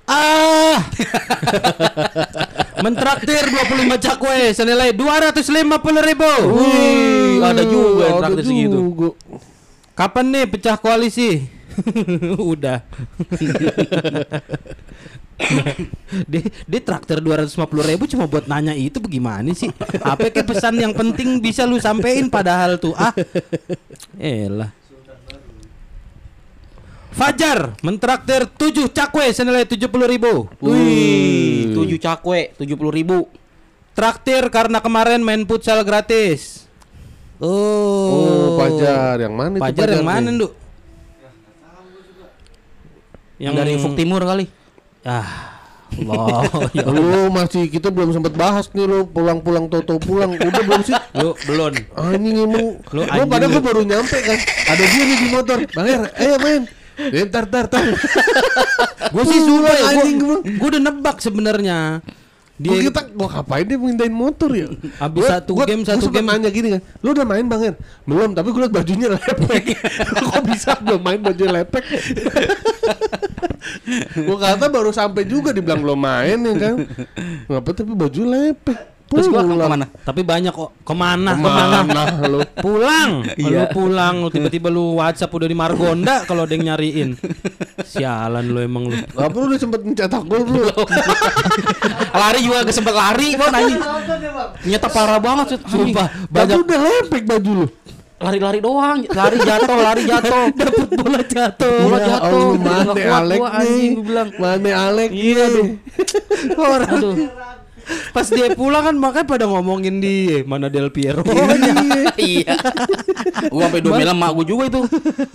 Ah. Mentraktir 25 cakwe senilai 250 ribu. Wih, ada juga yang traktir segitu. Kapan nih pecah koalisi? Udah. dia, dia traktir 250 ribu cuma buat nanya itu bagaimana sih? Apa kayak pesan yang penting bisa lu sampein padahal tuh ah. Elah. Fajar mentraktir 7 cakwe senilai 70 ribu. Wih, tujuh cakwe, tujuh puluh ribu. Traktir karena kemarin main futsal gratis. Oh, Pajar yang mana itu Pajar yang mana, nih? Nduk? Yang dari Ufuk Timur kali. Ah, Allah. ya Lu masih kita belum sempat bahas nih lu pulang-pulang toto pulang udah belum sih? Lu belum. Anjing emang Lu Lu anjing padahal gua baru nyampe kan Ada dia nih di motor Bang Er, ayo main Ya, Ntar, ntar, ntar Gue sih suka ya, anjing gue gua. udah nebak sebenarnya. Dia Dia kita gua ngapain dia mindain motor ya? Habis Gua- satu gua- game, gua satu sempet game. nanya gini kan, lu udah main bang Er? Belum, tapi gua liat bajunya lepek. Kok bisa belum main baju lepek? Gua kata baru sampai juga dibilang belum main ya kan. Ngapa tapi baju lepek? Terus gua Pulang. ke mana? tapi banyak kok ke mana ke mana Ke mana lu? pulang lu Iya. pulang lu tiba-tiba lu WhatsApp udah di Margonda kalau ada yang nyariin sialan lu emang lu Apa lu udah sempet mencetak gol belum? lari juga gak sempet lari Bon anjing. Nyetak parah banget. Sumpah, Baju banyak udah lepek baju lu. Lari-lari doang, lari jatuh, lari jatuh. dapet bola jatuh Bola Ya jatuh. Nggak Mana Alek nih? anjing, gua bilang. Mana Alek? Iya, aduh. orang Aduh. Pas dia pulang kan makanya pada ngomongin dia mana Del Piero iya. Gua sampai domelan mak gua juga itu.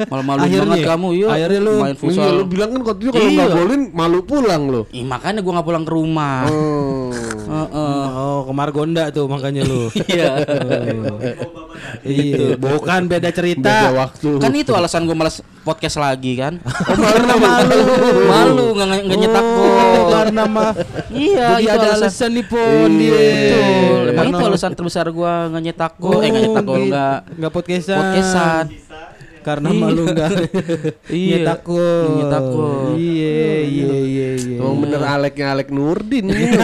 Malu-malu Akhirnya banget kamu, iya. Akhirnya lu- main Iya, futsal. lu bilang kan katanya kalau Iya. nggak golin malu pulang lu. Ih, makanya gua nggak pulang ke rumah. Oh. Heeh. oh ke Margonda tuh makanya lu Iya. iya bukan beda cerita Beda waktu. Kan itu alasan gua malas podcast lagi kan. karena malu Malu nggak nyetak Oh, gol. karena mah Iya, jadi itu ada alasan. nih pon dia Betul. Emang Karena- itu alasan terbesar gua nggak nyetak gol. eh nggak nyetak gol gitu. nggak nggak podcastan podcastan. karena Iya. malu nggak Iya. nyetak gol Nyetak gol. iya iya iya iya Emang bener Aleknya Alek Nurdin ini.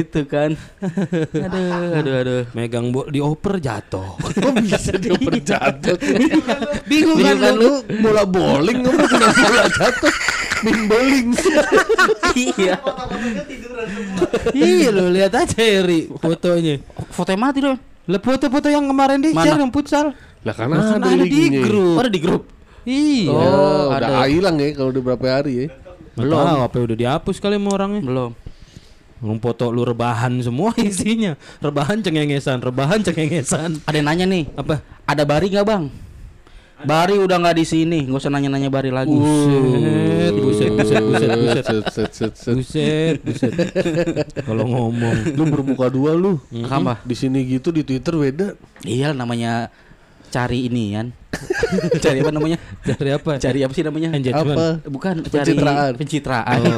itu kan. Aduh, aduh, aduh. megang bo dioper jatuh Kok bisa dia berjatuh? bingung Bingung kan kan lu bola bowling kena bola jatuh. Mimbeling. iya. Iya lo lihat aja Eri fotonya. Foto yang mati dong. Lah foto-foto yang kemarin di share yang futsal. Lah kan Lah, kan ada, ada di grup. Oh, ada di grup. Iya. Oh, udah ada. hilang ya kalau udah berapa hari ya. Belum. Tahu apa udah dihapus kali sama orangnya. Belum. Ngomong foto lu rebahan semua isinya. Rebahan cengengesan, rebahan cengengesan. Ada yang nanya nih. Apa? Ada Bari nggak bang? Bari udah nggak di sini, nggak usah nanya-nanya Bari lagi. Buset, buset, buset, buset, buset. Set, set, set, set. Buset, buset. Kalau ngomong. Lu bermuka dua lu. Apa? Di sini gitu di Twitter beda. Iya namanya cari ini kan. cari apa namanya? Dari apa? Cari apa sih namanya? Engagement. Apa? Bukan cari Pencitraan. pencitraan.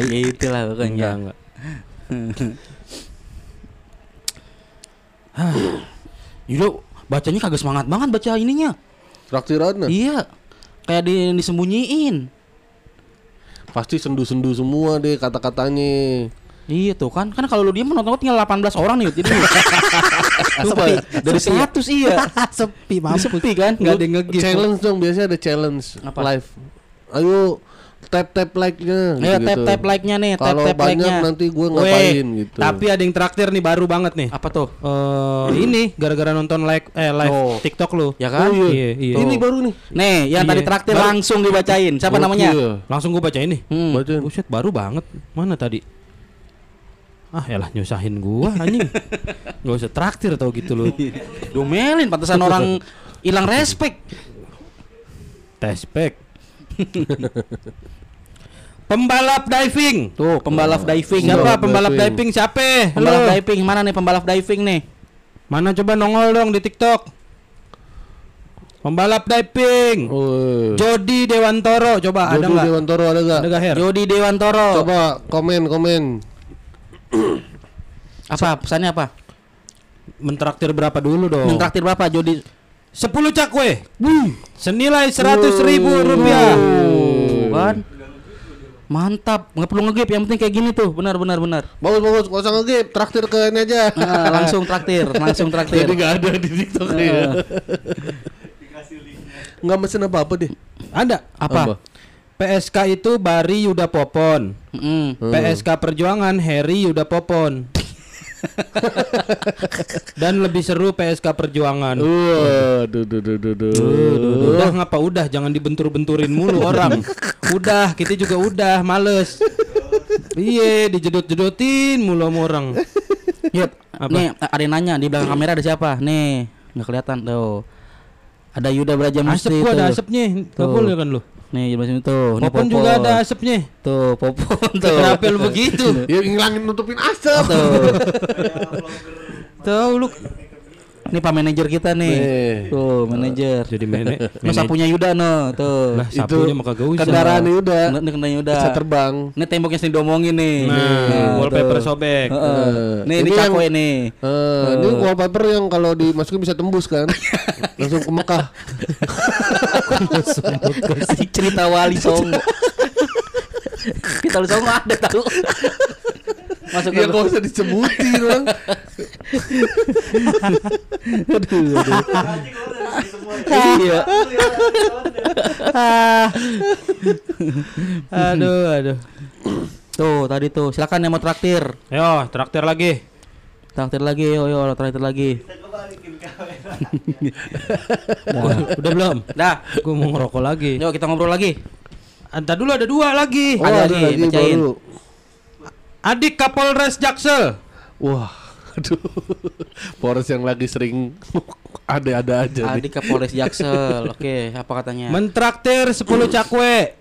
Kayak itulah Enggak, pokoknya. enggak. Yudo bacanya kagak semangat banget baca ininya. Traktirannya. Iya. Kayak di, disembunyiin. Pasti sendu-sendu semua deh kata-katanya. Iya tuh kan, kan kalau lu diam menonton tinggal 18 orang nih, jadi Coba, dari 100 iya. Sepi, Sepi kan? Enggak ada yang nge Challenge dong, biasanya ada challenge Apa? live. Ayo tap tap like-nya. Ayo gitu-gitu. tap tap like-nya nih, tap Kalau tap banyak like-nya. nanti gue Weh, ngapain gitu. Tapi ada yang traktir nih baru banget nih. Apa tuh? Eh ini gara-gara nonton like eh live Oh. TikTok lu. Ya kan? Oh, Iya, iya. Ini baru nih. Nih, yang Iya. tadi traktir Baru- langsung dibacain. Siapa Gokil. namanya? Langsung gua baca ini. Hmm. Bacain. Buset, baru banget. Mana tadi? Ah, yalah nyusahin gua anjing. Gak usah traktir tau gitu lu. Domelin pantesan orang hilang respect. Tespek. Pembalap diving. Tuh, pembalap diving. Siapa Pembalap pembalap diving. diving? Siapa? Pembalap diving mana nih pembalap diving nih? Mana coba nongol dong di TikTok. Pembalap diving. Oh. Jody Dewantoro coba ada Jody nggak? Dewantoro ada nggak? Ada nggak Her? Jody Dewantoro. Coba komen komen. Apa pesannya apa? Mentraktir berapa dulu dong? Mentraktir berapa Jody? 10 cakwe. Senilai 100 ribu rupiah. Tuh, kan? Mantap, nggak perlu ngegip, yang penting kayak gini tuh, benar benar benar. Bagus bagus, nggak usah ngegip, traktir ke ini aja. Nah, langsung traktir, langsung traktir. Jadi nggak ada di TikTok ya. Nggak mesen apa apa deh. Ada. Apa? PSK itu Bari Yuda Popon. Mm. PSK Perjuangan Heri Yuda Popon. Dan lebih seru PSK Perjuangan. Wah, duh, duh, duh, duh, duh. Udah ngapa udah jangan dibentur-benturin mulu orang. Udah, kita juga udah males. Iya, dijedot-jedotin mulu sama orang. Yuk, Apa? nih ada yang nanya di belakang kamera ada siapa? Nih, nggak kelihatan tuh. Ada Yuda Braja Asep Musti gua ada asepnya. Enggak Tuh. boleh kan lu? Nih, di sini tuh. Ini Popon juga ada asepnya. Tuh, Popon tuh. Kenapa lu begitu? Ya ngilangin nutupin asap. tuh. Tahu lu Ini Pak manajer kita nih. Tuh, manajer. jadi mene Ini sapunya Yuda no, tuh. Lah sapunya mah kagak usah. Kendaraan ini udah Ini kena Yuda. bisa terbang. Ini temboknya sering diomongin nih. Nah, wallpaper tuh. sobek. Heeh. Eh, Nih, ini yang- cakwe nih. Eh, ini wallpaper yang kalau dimasukin bisa tembus kan? Langsung ke Mekah. cerita Wali Songo. Kita Wali Songo ada tahu. Masuk Ya kok usah disebutin bang. Iya. Aduh, aduh. Tuh, tadi tuh. Silakan yang mau traktir. Yo, traktir lagi. Traktir lagi, yo yo, traktir lagi. Wah, udah belum? Dah. Gue mau ngerokok lagi. Yuk kita ngobrol lagi. Anta dulu ada dua lagi. Oh, Ada ada lagi, lagi bacain. baru. Adik Kapolres Jaksel. Wah, aduh. Polres yang lagi sering ada-ada aja nih. Adik Kapolres Jaksel. Oke, apa katanya? Mentraktir 10 cakwe.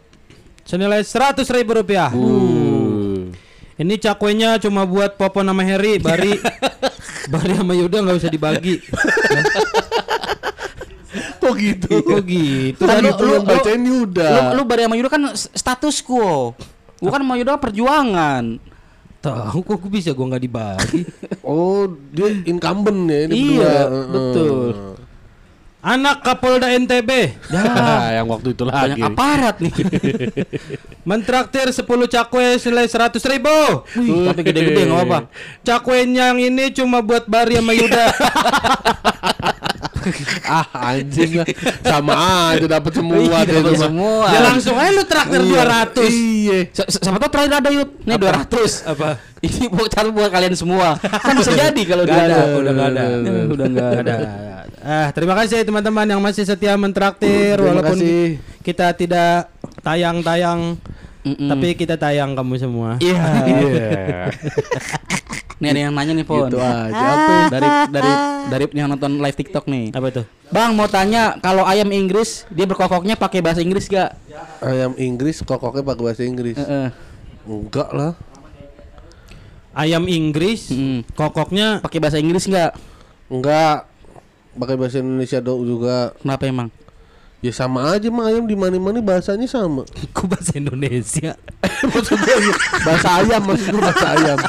Senilai 100 ribu rupiah. Uh. Ini cakwenya cuma buat Popo nama Heri, Bari. Bari sama Yuda nggak usah dibagi. Kok gitu? Kok gitu? Kan itu lu- lu- bacain Yuda. Lu lu Bari sama Yuda kan status quo. Gua kan sama Yuda perjuangan. Tahu kok bisa gua nggak dibagi. Oh, dia incumbent ya ini Iya, berdua. Betul. Anak Kapolda NTB yang waktu itu Banyak lagi. aparat nih. mentraktir 10 cakwe senilai 100 ribu. Wih, tapi gede-gede nggak apa. Cakwenya yang ini cuma buat Bari sama Yuda. ah anjing lah. Sama aja dapat semua Iya, itu mah. semua. Ya langsung aja lu traktir Iya, 200. Iya. S- s- Siapa tahu terakhir ada yuk. Nih 200. Apa? Ini buat cari buat kalian semua. Kan bisa jadi kalau Gak dia ada, udah gak ada. Udah enggak ada. Ah, terima kasih teman-teman yang masih setia mentraktir walaupun kita tidak tayang-tayang Mm-mm. tapi kita tayang kamu semua. Iya. Iya. Nih ada yang nanya nih Pon. Gitu aja apa ya? Dari dari dari yang nonton live TikTok nih. Apa itu? Bang mau tanya kalau ayam Inggris dia berkokoknya pakai bahasa Inggris gak? Ayam Inggris kokoknya pakai bahasa Inggris. Heeh. Enggak lah. Ayam Inggris, Mm. kokoknya Pakai bahasa Inggris gak? Enggak. Pakai bahasa Indonesia do juga. Kenapa emang? Ya sama aja mah ayam di mana-mana bahasanya sama. kok bahasa Indonesia. Maksudnya iya, bahasa ayam maksudnya bahasa ayam.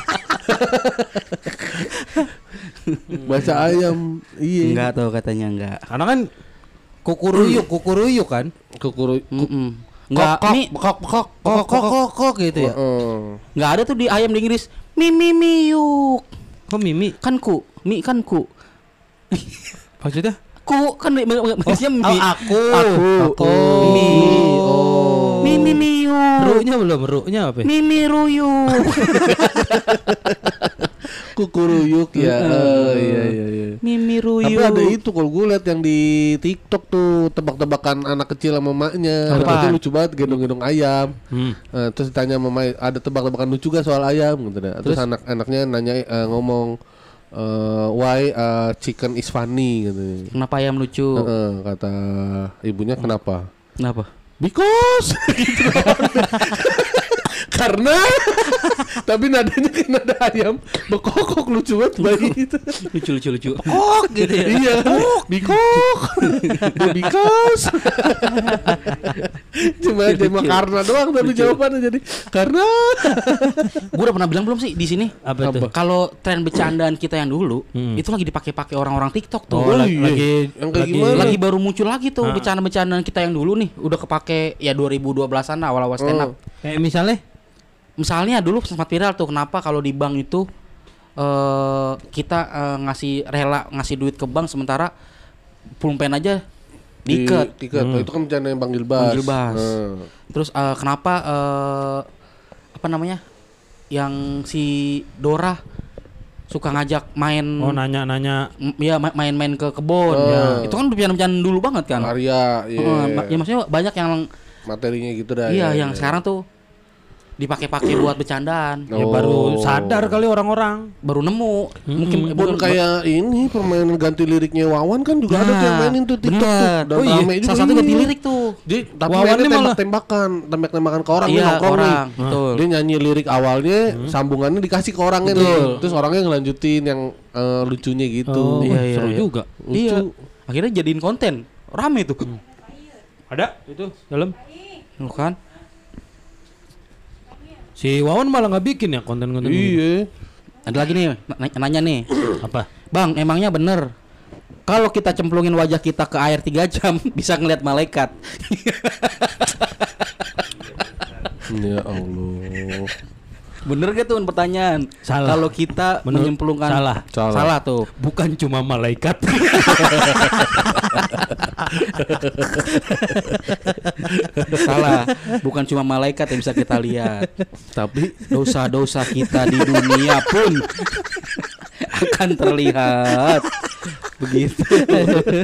bahasa ayam. Iya. Enggak tuh katanya enggak. Karena kan kukuruyuk, kukuruyuk kan. Kukuru. Enggak, Kok, kok, kok, kok, kok, kok, kok, gitu ya. Enggak ada tuh di ayam di Inggris. Mi mi miuk. Kok Mimi? Kan ku, mi kan ku. Maksudnya? Ku kan maksudnya mi. Oh, aku. Aku. Aku. Mi. Oh. Mi mi miuk. Ru-nya belum, ru-nya apa? Mi mi ruyuk. Kukuruyuk ya. Oh, iya iya iya. mi mi ruyuk. Tapi ada itu kalau gue lihat yang di TikTok tuh tebak-tebakan anak kecil sama maknya. Apa? Itu lucu banget gendong-gendong ayam. Hmm. Eh, terus ditanya sama ada tebak-tebakan lucu gak soal ayam gitu dah. Terus, anak-anaknya nanya eh, ngomong eh, why eh, chicken is funny gitu. Kenapa ayam lucu? Heeh, kata ibunya kenapa? Kenapa? Because Gitu. Karena Tapi nadanya kan nada ayam Bekokok lucu banget bayi itu Lucu lucu lucu. Oh gitu ya. Iya Bikok Because Cuma cuma karena doang Tapi jawabannya jadi Karena Gue udah pernah bilang belum sih di sini? Apa tuh? Kalau tren bercandaan kita yang dulu Hmm. itu lagi dipakai-pakai orang-orang TikTok tuh. Oh, lagi, iya. lagi, kayak lagi, gimana? lagi baru muncul lagi tuh Ah. bercandaan-bercandaan kita yang dulu nih udah kepake ya 2012-an lah, awal-awal stand up. Oh. Kayak misalnya? Misalnya dulu sempat viral tuh kenapa kalau di bank itu eh kita eh, ngasih rela ngasih duit ke bank sementara pulpen aja diikat. Di, diikat. Itu kan bercanda yang panggil bas Panggil bas. Heeh. Terus eh, kenapa eh, apa namanya? Yang si Dora suka ngajak main Oh nanya-nanya. M- ya ma- main-main ke kebun Oh. ya. itu kan bercandaan dulu banget kan Arya iya. Heeh, ma- ya maksudnya banyak yang Materinya gitu dah iya ya, yang ya. sekarang tuh dipakai-pakai buat bercandaan Ya Oh. baru sadar kali orang-orang. baru nemu mungkin Pun baru kayak ini permainan ganti liriknya Wawan kan juga ada tuh yang mainin tuh TikTok bener. Dan oh iya rame juga. salah satu ganti Iya. lirik tuh Di, tapi Wawan ini tembak-tembakan, tembak-tembakan ke orang iya nongkrong orang nih. betul Dia nyanyi lirik awalnya, sambungannya dikasih ke orangnya nih. Betul. Terus orangnya ngelanjutin yang eh, lucunya gitu. Oh, Iya, wah, iya, seru iya. juga. iya akhirnya jadiin konten rame tuh Ada itu dalam. Lu kan Si Wawan malah nggak bikin ya konten-konten. Iya. ada lagi nih na- nanya nih Apa? bang emangnya bener kalau kita cemplungin wajah kita ke air 3 jam bisa ngeliat malaikat Ya Allah. Bener gak tuh pertanyaan Salah. kalau kita Menurut- menyemplungkan salah. Salah. salah tuh Bukan cuma malaikat. Salah, bukan cuma malaikat yang bisa kita lihat. Tapi Dosa-dosa kita di dunia pun akan terlihat. Begitu.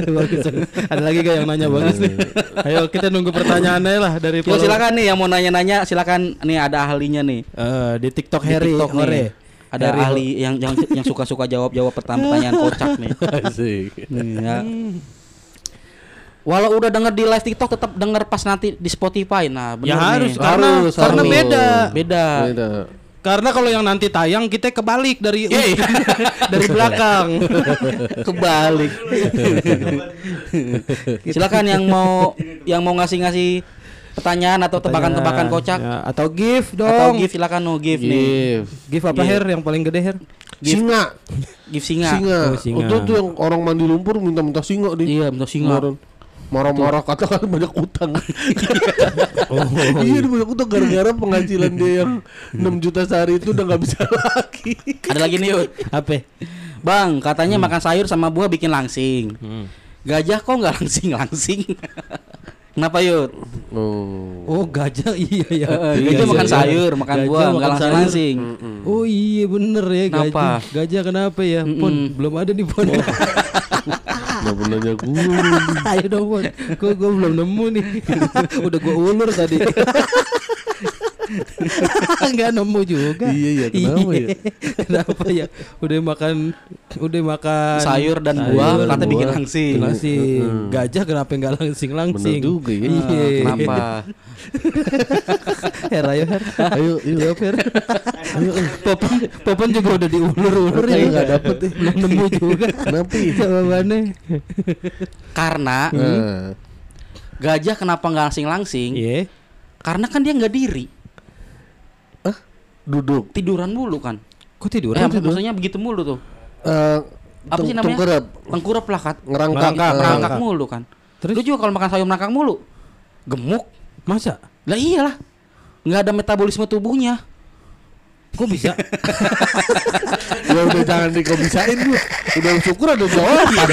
bagus. Ada lagi gak yang nanya bagus nih? Ayo kita nunggu pertanyaannya lah dari Yo silakan nih yang mau nanya-nanya silakan nih ada ahlinya nih. Eh, di TikTok Di Harry TikTok nih. Ore. Ada Harry ahli yang yang yang suka-suka jawab-jawab pertanyaan kocak nih. asik. Nih, ya. Walau udah denger di live TikTok tetap denger pas nanti di Spotify. Nah, bener Ya nih. harus karena Harus, karena harus. beda. Beda. Beda. Karena kalau yang nanti tayang kita kebalik dari Iya, dari belakang. Kebalik. Silakan yang mau yang mau ngasih-ngasih pertanyaan atau tebakan-tebakan kocak Ya, atau gift dong. atau gift silakan no gift nih. Give. Gift apa Gift. Her yang paling gede Her? Singa. Gift singa. Singa. Oh, singa. Itu tuh yang orang mandi lumpur minta-minta singa di. Iya, bentuk singa. Kemarin. Marah-marah katakan banyak utang. Oh, iya dia banyak utang gara-gara penghasilan dia yang 6 juta sehari itu udah nggak bisa lagi. Ada lagi nih, Yud. Apa? Bang, katanya makan sayur sama buah bikin langsing. Hmm. Gajah kok nggak langsing-langsing? Kenapa Yud? Oh. Oh gajah iya ya. Iya, gajah iya, makan iya. sayur, makan Gajah buah, nggak makan sayur. langsing-langsing. Oh iya bener ya Kenapa? gajah. Gajah kenapa ya? Pon Mm-mm. belum ada nih Pon. Nggak pernah nanya gue. Ayo dong Pon. Kok gue belum nemu nih. Udah gue ulur tadi. Enggak nemu juga. Iya, iya, kenapa ya? kenapa ya? Udah makan udah makan Sayur dan sayur, buah, katanya bikin langsing. Langsing. Gajah kenapa enggak langsing-langsing? Bener juga ya. Iya. Kenapa? Her ayo Her. Ayo, ayo. Her. Ayo. Popon, Popon juga udah diulur-ulur Makanya ya. nggak dapet ya. Belum nemu juga. Kenapa ya? Jawabannya. Karena Nah, gajah kenapa nggak langsing-langsing? Iya. Karena kan dia nggak diri, duduk. tiduran mulu kan. Kok tiduran? Eh, maksudnya begitu mulu tuh. Eh, Apa sih namanya? tengkurap, Tengkurap lah kan. ngerangkak. Ngerangkak, Merangkak mulu kan. Terus? Lu juga kalau makan sayur merangkak mulu, gemuk. Masa? Lah iyalah. nggak ada metabolisme tubuhnya. Kok bisa? Ya udah jangan dikobisain lu. Udah syukur ada jawaban.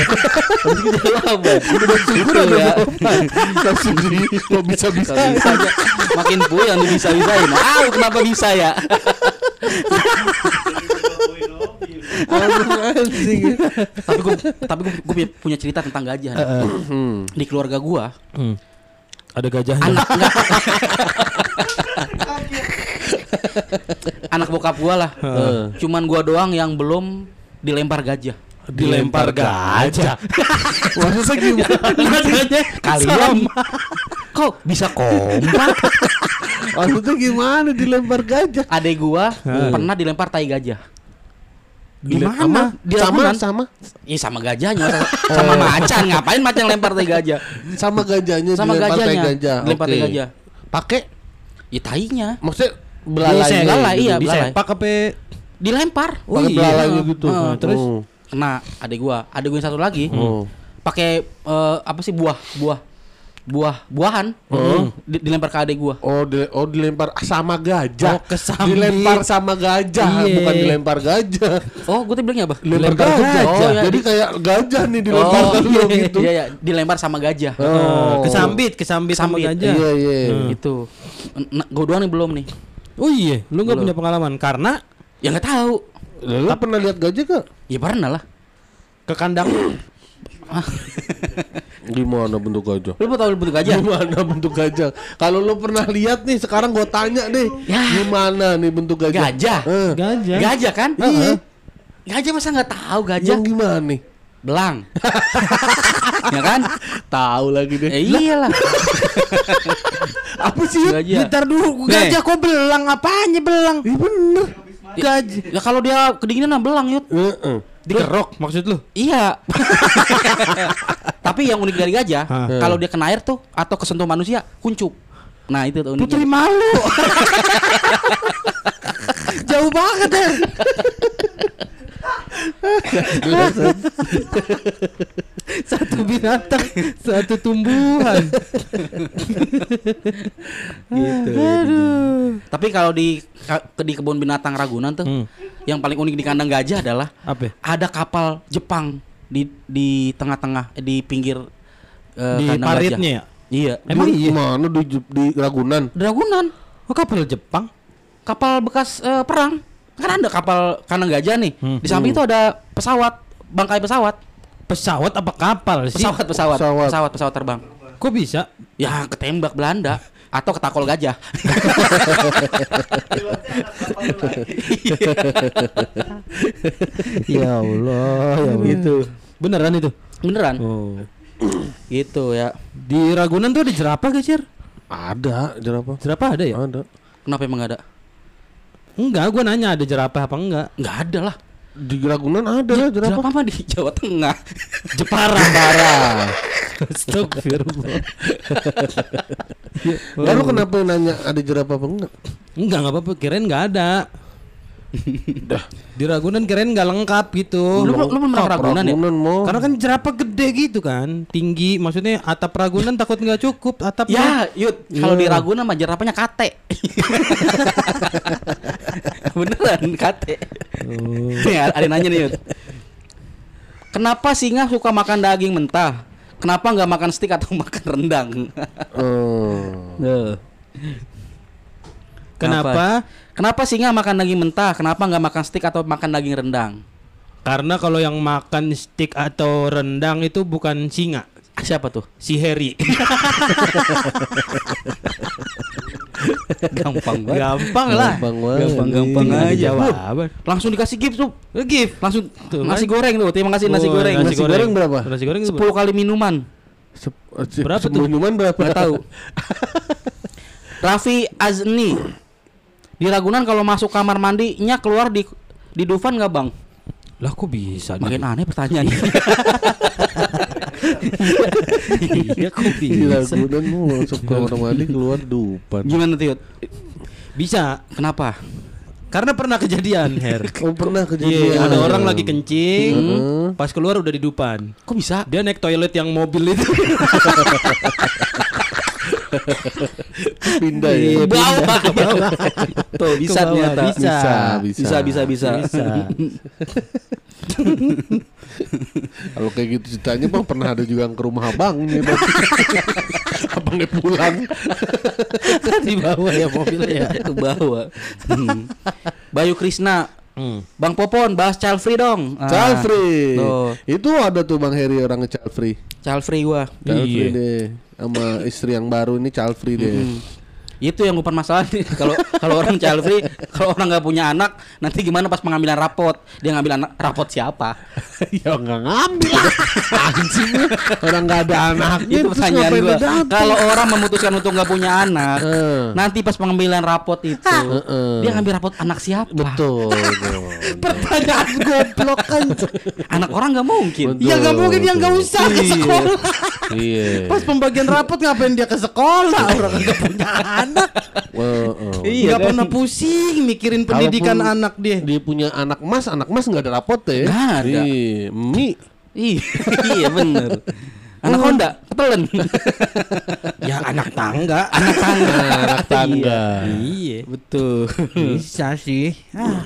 Jawaban. Udah syukur ada ya. jawaban. Langsung di kok. Bisa aja. Makin puyeng lu bisa bisain. Ah, kenapa bisa ya? Tapi gue tapi gue punya cerita tentang gajah. nih. Hmm. Di keluarga gua Hmm. Ada gajahnya. anak anak bokap gua lah. Heeh. Cuman gua doang yang belum dilempar gajah. Dilempar gajah. Maksudnya gimana? Kalian kok bisa kompak? Maksudnya gimana dilempar gajah? Adek gua pernah dilempar tai gajah. Di mana? Sama, Di sama, sama, Ih sama gajahnya sama, sama macan ngapain macan lempar tai gajah? sama gajahnya Sama dilempar tai gajahnya. gajah. Dilempar tai Oke. gajah. Pakai Ya tainya maksudnya belalai, gitu. iya. Bisa belalai. pak apa? dilempar. Oh Pakai iya. belalainya gitu. Heeh, terus? Oh. Kena adek gua, adek gua yang satu lagi. Oh. Pakai eh, apa sih buah, buah. Buah, buahan. Di- dilempar ke adek gua. Oh, dile- oh dilempar sama gajah. Oh, kesambit. Dilempar sama gajah, Iya. bukan dilempar gajah. Oh, gua tadi bilangnya apa? Dilempar Dilempar gajah. gajah. Oh, iya. Jadi kayak gajah nih dilempar Oh, iya, gitu. Iya, iya, dilempar sama gajah. Oh. Kesambit, kesambit sama gajah. Iya, iya. Itu. Nah, gua doang nih belum nih. Oh iya, lu nggak punya pengalaman karena Ya nggak tahu. Lu pernah lihat gajah gak? Ya pernah lah. ke kandang Gimana bentuk gajah? Lu mau tahu bentuk gajah? Gimana bentuk gajah? Kalau lu pernah lihat nih, sekarang gua tanya deh, Ya. gimana nih bentuk gajah? Gajah. Eh, gajah. Gajah kan? Iya. Gajah masa nggak tahu gajah? yang gimana nih? Belang. ya kan? Tahu lagi deh. Eh, iyalah. Apa sih? Gajah. Ntar dulu Nih. gajah kok belang apanya belang? Iya bener. Gajah. Ya kalau dia kedinginan belang yut. Heeh. Dikerok maksud lu? Iya. Tapi yang unik dari gajah, kalau dia kena air tuh atau kesentuh manusia, kuncup. Nah itu tuh uniknya. Putri malu. Jauh banget ya. satu binatang, satu tumbuhan. gitu. Aduh. Tapi kalau di di kebun binatang Ragunan tuh, Hmm. yang paling unik di kandang gajah adalah Apa? ada kapal Jepang di di tengah-tengah eh, di pinggir eh, Di kandang paritnya gajah. ya? Iya. Emang iya? Mana di, di Ragunan? Di Ragunan, Oh kapal Jepang? kapal bekas eh, perang. Kan ada kapal kandang gajah nih. Hmm. Di samping itu ada pesawat, bangkai pesawat. Pesawat apa kapal sih? Pesawat, pesawat, Pesawat. pesawat, pesawat terbang. Kok bisa? Ya ketembak Belanda atau ketakol gajah. ya Allah, ya begitu. Beneran itu? Beneran. Oh. Gitu ya. Di Ragunan tuh ada jerapah gak? Ada jerapah. Jerapah ada ya? Ada. Kenapa emang ada? Enggak, gua nanya ada jerapah apa enggak. Nggak ada lah. Di Ragunan ada lah jerapah. Jerapah mah di Jawa Tengah. Jepara. Parah. Astagfirullah. Lalu kenapa nanya ada jerapah apa enggak? Enggak, enggak apa-apa. Kirain enggak ada. Di Ragunan kirain enggak lengkap gitu. Lu, lu, lu belum pernah ke Ragunan ya? Mau. Karena kan jerapah gede gitu kan, tinggi. Maksudnya atap Ragunan takut nggak cukup atapnya. Ya, Yud, kalau di Ragunan mah jerapahnya kate. Beneran kate. Nih, ada yang nanya nih, Yud. Kenapa singa suka makan daging mentah? kenapa nggak makan steak atau makan rendang? Oh. Kenapa? Kenapa singa makan daging mentah? Kenapa nggak makan steak atau makan daging rendang? Karena kalau yang makan stick atau rendang itu bukan singa, Siapa tuh? si Harry. Gampang banget. Gampang lah. Gampang banget. Gampang-gampang Iya. aja. Wah, Jawaban. langsung dikasih gift tuh. Gift. Langsung Tuh, nasi kan? goreng tuh. Terima kasih nasi goreng. Nasi goreng berapa? Nasi goreng itu 10 kali minuman. Sep- Berapa tuh? minuman berapa? Tahu. Raffi Azni di Ragunan kalau masuk kamar mandinya keluar di di Dufan nggak bang? Lah kok bisa? Makin aneh pertanyaannya. iya kok Di bisa? Ragunan mau masuk kamar mandi keluar dupan. Gimana Tiut? Bisa. Kenapa? Karena pernah kejadian, Her. Oh pernah Iya, kejadian. ada orang lagi kencing, Heeh. pas keluar udah di depan. Kok bisa? Dia naik toilet yang mobil itu. pindah ya. Ke bawah. pindah ke bawah. Tuh bisa bawah. ternyata. Bisa. Bisa, Bisa bisa bisa. Bisa. Kalau kayak gitu ceritanya bang pernah ada juga yang ke rumah abangnya bang. abangnya pulang. di bawah ya mobilnya. Ke bawah. Hmm. Bayu Krisna, Hmm. Bang Popon bahas child free dong. Ah, Child free. Tuh, Itu ada tuh Bang Heri orangnya child free. child free gua. Child free Iya. deh. Sama istri yang baru ini child free deh. Hmm. Itu yang masalah nih. Kalau kalau orang child free, kalau orang nggak punya anak, nanti gimana pas pengambilan rapot? Dia ngambil anak rapot siapa? ya nggak ngambil. Anjing. Orang nggak ada anaknya. itu pertanyaan datang? Kalau orang memutuskan untuk nggak punya anak, Eh. nanti pas pengambilan rapot itu, Heeh. dia ngambil rapot anak siapa? Betul. Pertanyaan goblok kan. Anak orang nggak mungkin. Betul. Ya nggak mungkin yang nggak usah ke Iya. sekolah. Iya. Pas pembagian rapot ngapain dia ke sekolah? Orang nggak punya anak. Heeh. Iya Nggak kan? pernah pusing mikirin pendidikan Kalaupun anak dia. Dia punya anak mas, anak mas nggak ada rapot ya? Nggak ada. Iya, mie. Iya, iya bener. Anak Honda ketelen. Ya anak tangga. anak tangga. anak tangga. Iya. Betul. Bisa sih. Ah.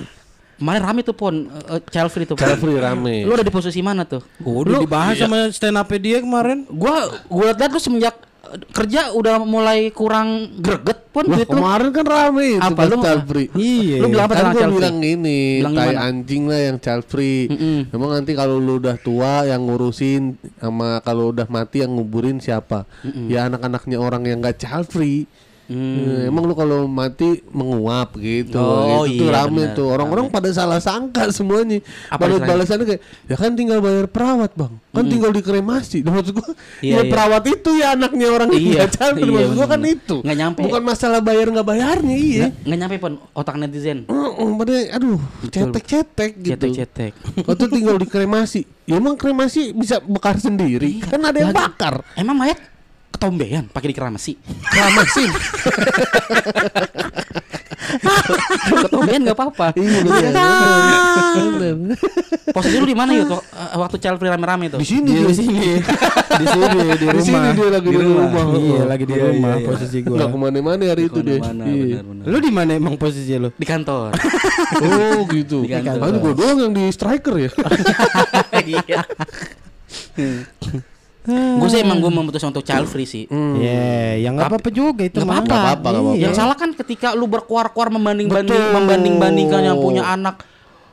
Kemarin rame tuh pon eh, child free tuh. Child free rame. Lu ada di posisi mana tuh? Udah dibahas sama stand up dia kemarin. Gua gua liat lu semenjak eh, kerja udah mulai kurang greget pon Wah, duit lu. kemarin kan rame itu Apa, lu- child free. Iya. Lu bilang apa kan gua bilang Bilang tai anjing lah yang child free. Mm-mm. Emang nanti kalau lu udah tua yang ngurusin sama kalau udah mati yang nguburin siapa? Ya anak-anaknya orang yang gak child free. Hmm. Eh, Emang lu kalau mati menguap gitu. Oh, itu tuh iya, rame benar. tuh. Orang-orang pada salah sangka semuanya. Apa Balas balasannya kayak ya kan tinggal bayar perawat, Bang. Kan tinggal dikremasi. Nah, maksud gua Iya, ya iya. perawat itu ya anaknya orang yang Iya, free. iya, Maksud gua kan itu. Nggak nyampe. Bukan masalah bayar nggak bayarnya, iya. Nggak, nggak nyampe pon otak netizen. Oh, pada aduh, cetek-cetek gitu. Cetek-cetek. Tuh tinggal dikremasi. Ya emang kremasi bisa bakar sendiri. Kan ada yang Lagi- bakar. Emang mayat ketombean pakai dikremasi? Kremasin. ketombean nggak apa-apa. Iya benar. benar. Posisi lu di mana yuk tuh, eh, waktu child free rame-rame tuh? Di sini di sini. di sini di Di sini rumah. dia lagi di rumah. Iya, lagi di Iya, rumah iya, iya. posisi gua. Enggak ke mana-mana hari itu deh. Iya. Lu di mana emang posisi lu? Di kantor. Oh gitu. Di kantor. Gua doang yang di striker ya. Iya. gue sih emang gue memutuskan untuk child free sih. Ya, yang nggak apa-apa juga itu Nggak mah. apa-apa. Nggak apa-apa, nggak apa-apa. Yang salah kan ketika lu berkuar-kuar membanding-banding Betul. membanding-bandingkan yang punya anak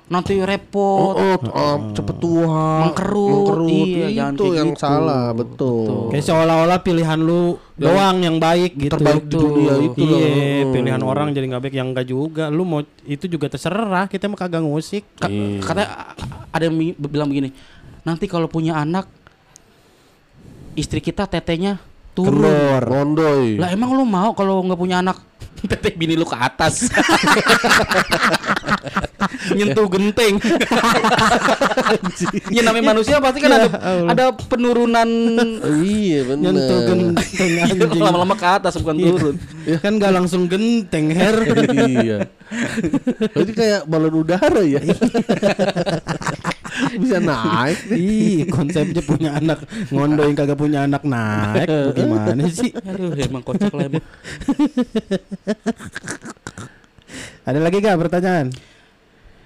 nanti repot. Oh, oh, cepet tua. Mengkerut. Iya, jangan itu kayak yang gitu. salah, betul. Kayak seolah-olah pilihan lu doang yang baik gitu. terbaik di dunia itu loh. Iya, Hmm. pilihan orang jadi nggak baik yang enggak juga. Lu mau itu juga terserah, kita mah kagak ngusik. Ka- Iya. Katanya a- ada yang bi- bilang begini. Nanti kalau punya anak istri kita tetenya turun. Kendor. Rondoy. Lah emang lu mau kalau nggak punya anak teteh bini lu ke atas. Nyentuh genteng. ya namanya manusia pasti kan ada ada penurunan Iya benar. Nyentuh genteng anjing. lama-lama ke atas bukan Iya. turun. kan gak langsung genteng her. iya. Berarti kayak balon udara ya. Bisa naik. Ih, konsepnya punya anak ngondo yang kagak punya anak naik gimana sih? Aduh, emang kocak lah emang. Ada lagi gak pertanyaan?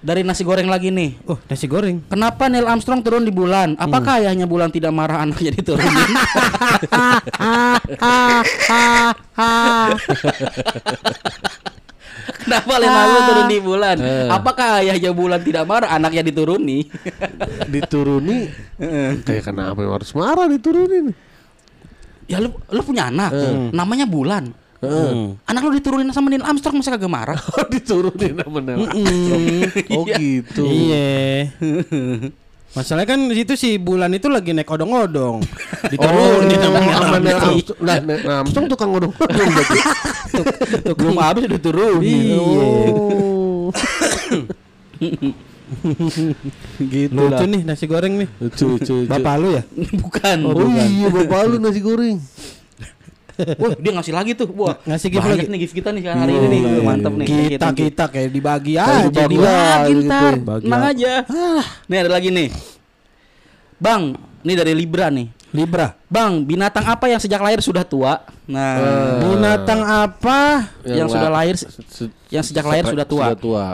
Dari nasi goreng lagi nih. Oh, nasi goreng. Kenapa Neil Armstrong turun di bulan? Apakah ayahnya bulan tidak marah anaknya diturunin? Kenapa Leonardo turun di bulan? Apakah ayahnya bulan tidak marah anaknya dituruni? Dituruni kayak kenapa harus marah diturunin? ya lu lu punya anak, namanya bulan. Hmm. Anak lu diturunin sama Neil Armstrong masa kagak marah? Oh diturunin sama Neil Armstrong. Oh gitu. Iya. Masalahnya kan di situ si bulan itu lagi naik odong-odong. Oh, Diturunin sama Neil Armstrong. Armstrong. Nah, Armstrong tukang ngodong-ngodong berarti. Belum habis udah turun. Iya. Oh. gitu Lucu nih nasi goreng nih. Lucu, lucu, lucu. Bapak lu ya? Bukan. Oh iya, bapak lu nasi goreng. Wah, dia ngasih lagi tuh. Wah, Ngasih gift banyak lagi. nih gift kita nih hari ini nih. iya, Mantap nih. Kita kita kayak dibagi Kayak aja dibagi nih. aja. Bagi gitu. ntar, tenang apa? aja. Nih ada lagi nih. Bang, ini dari Libra nih. Libra. Bang, binatang apa yang sejak lahir sudah tua? Nah, Binatang apa? yang, sudah la- lahir se- yang sejak lahir sudah tua. Sudah tua.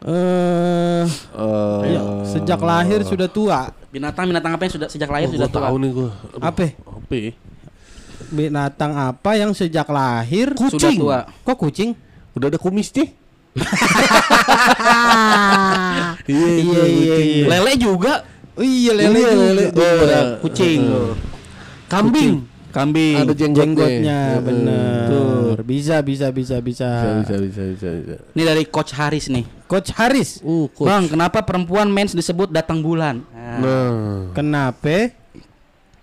Eh, Eh, ya, sejak lahir sudah tua. Binatang-binatang apa yang sudah sejak lahir oh, sudah gua tua? tahu nih gua. Aduh, Apa? Apa? Binatang apa yang sejak lahir Sudah tua. Kok kucing? Udah ada kumisnya? Iya iya iya. iya. Lele juga. Oh, iya lele Iya, juga. lele. Oh, Iya. kucing. Kambing. Kambing. Ada jenggotnya. Bener. Bisa bisa bisa bisa. Bisa, bisa, bisa, bisa, bisa. Ini dari Coach Haris nih. Coach Haris. Uh, coach. Bang, kenapa perempuan mens disebut datang bulan? Nah, Nah, Kenapa?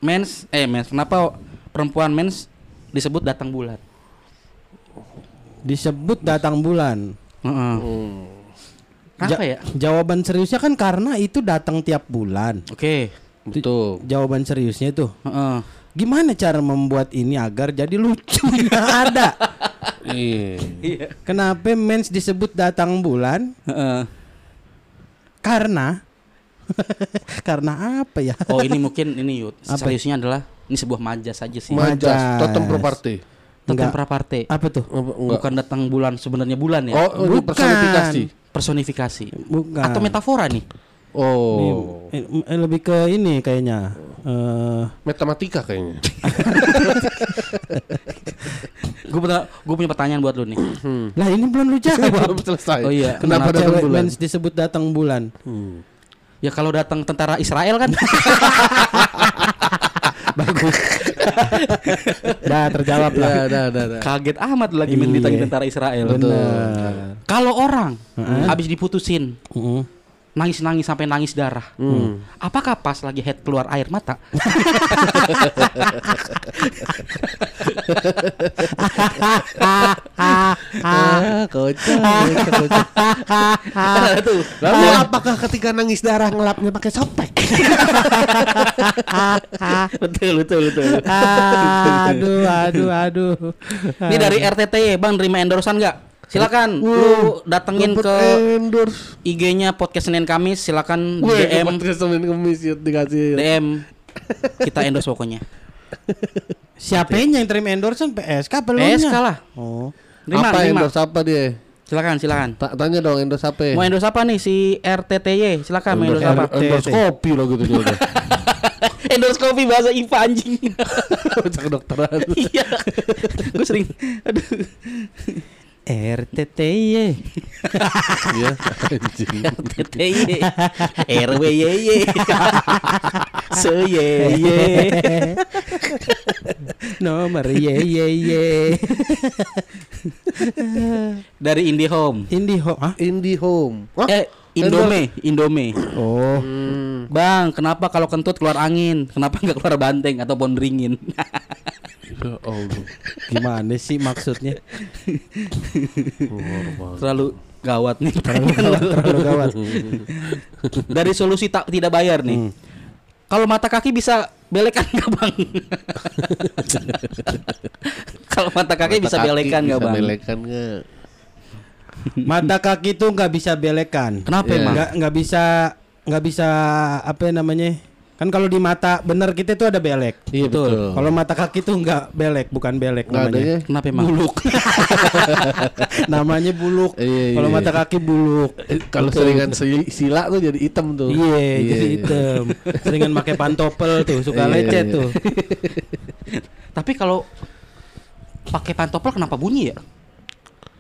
mens eh mens kenapa perempuan mens disebut datang bulan? Disebut datang bulan. Heeh. hmm. Kenapa Ja- ya? Jawaban seriusnya kan karena itu datang tiap bulan. Oke. betul. Jawaban seriusnya itu. Heeh. Gimana cara membuat ini agar jadi lucu? Nggak ada. Iya. Iya. Kenapa mens disebut datang bulan? Heeh. Karena karena apa ya? Oh, ini mungkin ini Yud. Apa? Seriusnya adalah ini sebuah majas saja sih. Ma- Majas, totem properti. Totem praparte. Apa tuh? Enggak. Bukan datang bulan sebenarnya bulan ya. Oh, ini Bukan. personifikasi. Personifikasi. Bukan. Atau metafora nih. Oh, Eh, eh, lebih ke ini kayaknya. Eh matematika kayaknya. Gue punya gue punya pertanyaan buat lu nih. lah ini belum lu jawab. Belum selesai. Oh iya. Kenapa Kenapa datang cewek bulan? disebut datang bulan? Hmm. Ya kalau datang tentara Israel kan. Bagus. Dah terjawab lah. Ya, dah, dah, dah. Kaget amat lagi main ditanya Iya. tentara Israel. Benar. Kalau orang habis diputusin Heeh. Nangis-nangis sampai nangis darah. Hmm. Apakah pas lagi head keluar air mata? Ah, kocak. Tuh. Lalu apakah ketika nangis darah ngelapnya pakai sopek? betul betul betul. aduh, aduh, aduh. Ini dari RTTY, Bang, terima endorsean nggak? Silakan lu datengin ke endorse. IG-nya podcast Senin Kamis, silakan DM podcast Senin Kemis yuk dikasih. DM kita endorse pokoknya. Siapa yang terima endorsement PSK belum? PSK lah. Oh. Terima, apa terima. endorse apa dia? Silakan, silakan. Ta- tanya dong endorse apa? Mau endorse apa nih si RTTY? Silakan mau endorse apa? Endorse kopi loh gitu juga. endorse kopi bahasa IPA anjing. Cak kedokteran. Iya. Gue sering aduh. RTTY. Iya, anjing. RTTY. RWYY. Seye. Nomor ye ye ye. Dari IndiHome. Indihome. Ah? Indihome. Hah? Eh, Indome, Indome. Oh. Hmm. Bang, kenapa kalau kentut keluar angin? Kenapa nggak keluar banteng atau pohon beringin? Ya Allah. Gimana sih maksudnya? Terlalu gawat nih. Terlalu gawat, terlalu gawat. Dari solusi tak tidak bayar nih. Kalau mata kaki bisa belekan nggak bang? Kalau mata kaki bisa belekan nggak bisa bang? Belekan nggak? Mata kaki tuh nggak bisa belekan. Kenapa emang? Nggak nggak bisa nggak bisa apa namanya? Kan kalau di mata bener kita tuh ada belek. Iya betul. Kalau mata kaki tuh enggak belek, bukan belek Nggak namanya. adanya. Kenapa emang? Buluk. namanya buluk. Iya, iya, Kalau iya. mata kaki buluk. Eh, Kalau seringan si- sila tuh jadi hitam tuh. Iya, jadi hitam. Seringan pakai pantopel tuh, suka Iya, lecet iya. tuh. Tapi kalau pakai pantopel kenapa bunyi ya?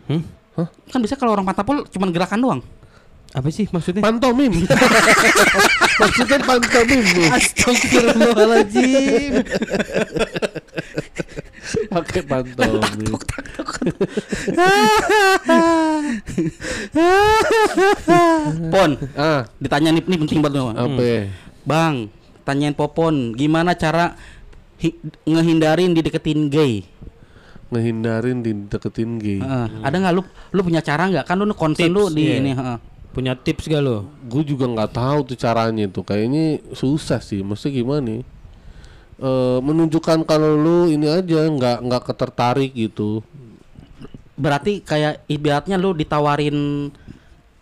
Hmm? Kan bisa kalau orang pantopel cuma gerakan doang. Apa sih maksudnya? Pantomim. Maksudnya pantomim. Astagfirullahaladzim. Pakai pantomim. Pon, Ah, ditanya nih, nih penting banget. Bang. apa? ya? Bang, tanyain Popon, gimana cara hi- ngehindarin dideketin gay? Ngehindarin dideketin gay. Heeh. Ada nggak lu lu punya cara nggak? Kan lu concern Tips, lu di iya. ini, heeh. Punya tips gak lo? Gue juga nggak tahu tuh caranya tuh. Kayaknya susah sih. Maksudnya gimana nih? Eh, menunjukkan kalau lu ini aja nggak nggak ketertarik gitu. Berarti kayak ibaratnya lu ditawarin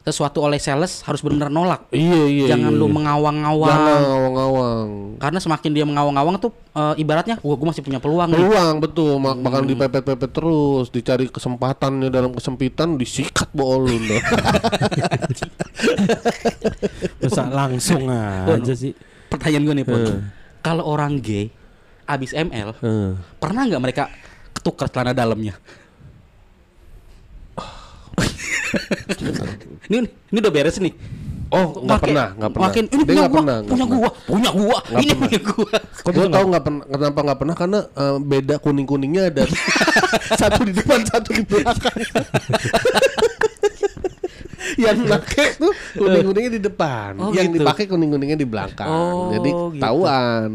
sesuatu oleh sales harus benar-benar nolak. Iya iya. Jangan iya. lu mengawang-awang. Jangan ngawang-ngawang. Karena semakin dia mengawang-awang tuh eh, ibaratnya gua gua masih punya peluang nih. Peluang betul, mak bakal dipepet-pepet terus, dicari kesempatannya dalam kesempitan, disikat bol lu. Masa langsung aja sih. Pertanyaan gue nih, Pon. Eh. Kalau orang gay abis ML, Heeh. pernah nggak mereka ketukar celana dalamnya? ini ini udah beres nih. Oh, nggak pernah, nggak pernah. Makin ini punya gua, pernah, punya gua, punya gua, Nggak ini pernah. punya gua. Gue tau nggak pernah kenapa nggak pernah karena eh, beda kuning kuningnya ada satu di depan satu di belakang. yang pakai tuh kuning kuningnya di depan, Oh, yang gitu. dipakai kuning kuningnya di belakang. Oh, Jadi gitu. ketahuan.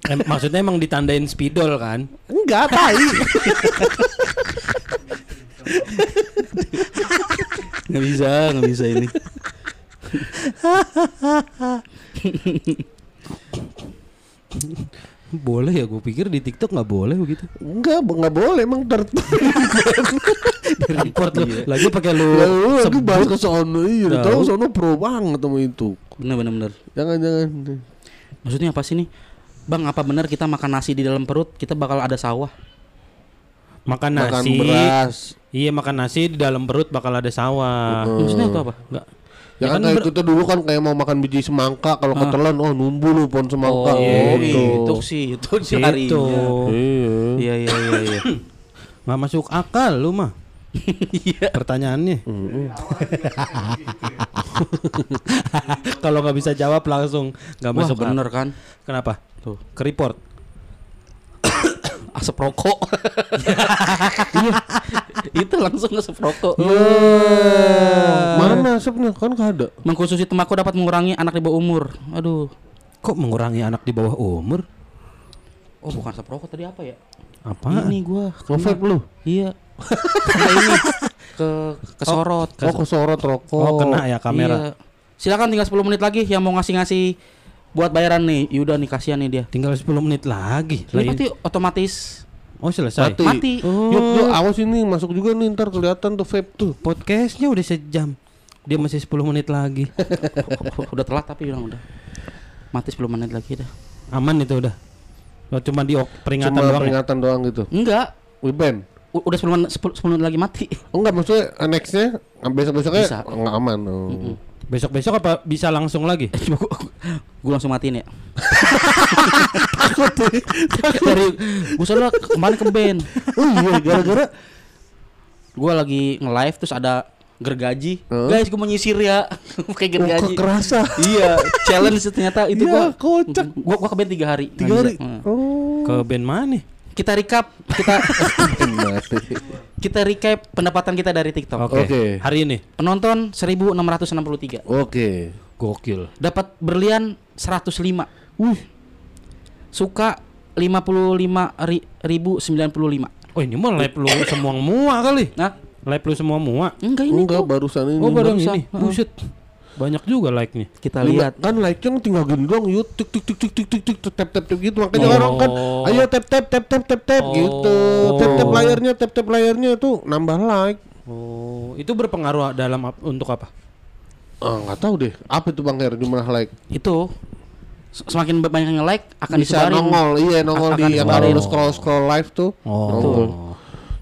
Em, maksudnya emang ditandain spidol kan? Enggak tai. Nggak bisa, nggak bisa ini. Boleh ya, gue pikir di TikTok nggak boleh begitu. Enggak, nggak boleh emang ter. Report lu. Lagi pakai lu. Lu lagi bahas ke sono, iya, Tahu. tahu sono pro banget sama itu. Bener bener bener. Jangan jangan. Maksudnya apa sih nih? Bang, apa benar kita makan nasi di dalam perut kita bakal ada sawah? Makan Makan nasi. beras. Iya makan nasi di dalam perut bakal ada sawah. Maksudnya itu apa? Enggak. Ya, kan, kayak kita dulu kan kayak mau makan biji semangka kalau ketelan oh numbu lu pohon semangka Oh, gitu. itu sih, itu Itu carinya. Iya. Iya iya iya iya. nggak masuk akal lu mah. Iya. Pertanyaannya. Kalau nggak bisa jawab langsung nggak masuk bener kan? Kenapa? Tuh. Ke report. Asap rokok. Iya. itu langsung asap rokok. Mana asapnya kan gak ada. Mengkonsumsi tembakau dapat mengurangi anak di bawah umur. Aduh. Kok mengurangi anak di bawah umur? Oh, bukan asap rokok tadi apa ya? Apa? Ini gua Nge-vape lu. Iya. Ini ke kesorot. Oh kesorot rokok. Oh, kena ya kamera. Iya. Silakan tinggal 10 menit lagi yang mau ngasih-ngasih buat bayaran nih. Yuda nih kasihan nih dia. Tinggal 10 menit lagi. Ini Lah, pasti otomatis Oh selesai. Mati. mati. Yuk, yuk, awas ini masuk juga nih ntar kelihatan tuh vape tuh. Podcastnya udah sejam. Dia masih 10 menit lagi. udah telat tapi bilang udah. Mati 10 menit lagi dah. Aman itu udah. Oh, cuma di peringatan Cuma doang. ya? peringatan doang gitu. Enggak. Wiben. U- udah 10 menit 10, 10 menit lagi mati. Oh, enggak maksudnya nextnya besok besoknya Bisa. nggak aman. Oh. Besok-besok apa bisa langsung lagi? Coba gua, gua langsung matiin ya. Dari gua soalnya kemarin ke band. Oh iya gara-gara Gua lagi nge-live terus ada gergaji. Heeh. Guys, gua mau nyisir ya. Oh, gergaji. kerasa. iya, challenge ternyata itu Iya, gua kocak. Gua gua ke band 3 hari. Tiga hari. Hmm. Oh. Ke band mana? Kita recap, kita kita recap pendapatan kita dari TikTok. Oke. Oke. Hari ini. Penonton 1663. Oke. Gokil. Dapat berlian 105. Wih. Suka 55 ri, ribu 95. Oh ini mah lab lu semua mua kali. Nah, Lab lu semua mua. enggak ini Enggak kok. barusan ini. Oh baru barusan. ini. Buset. Banyak juga like-nya. Kita lihat. kan like nya tinggal gini doang yuk tik tik tik tik tik tik tik tap tap tap gitu makanya Oh. orang kan ayo tap tap tap tap tap tap Oh. gitu tap tap layarnya tap tap layarnya tuh nambah like Oh, itu berpengaruh dalam untuk apa? ah nggak tahu deh apa itu bang Her jumlah like Itu Semakin banyak yang like akan bisa disebarin. nongol iya nongol di yang kalau lu scroll scroll live tuh Oh. nongol.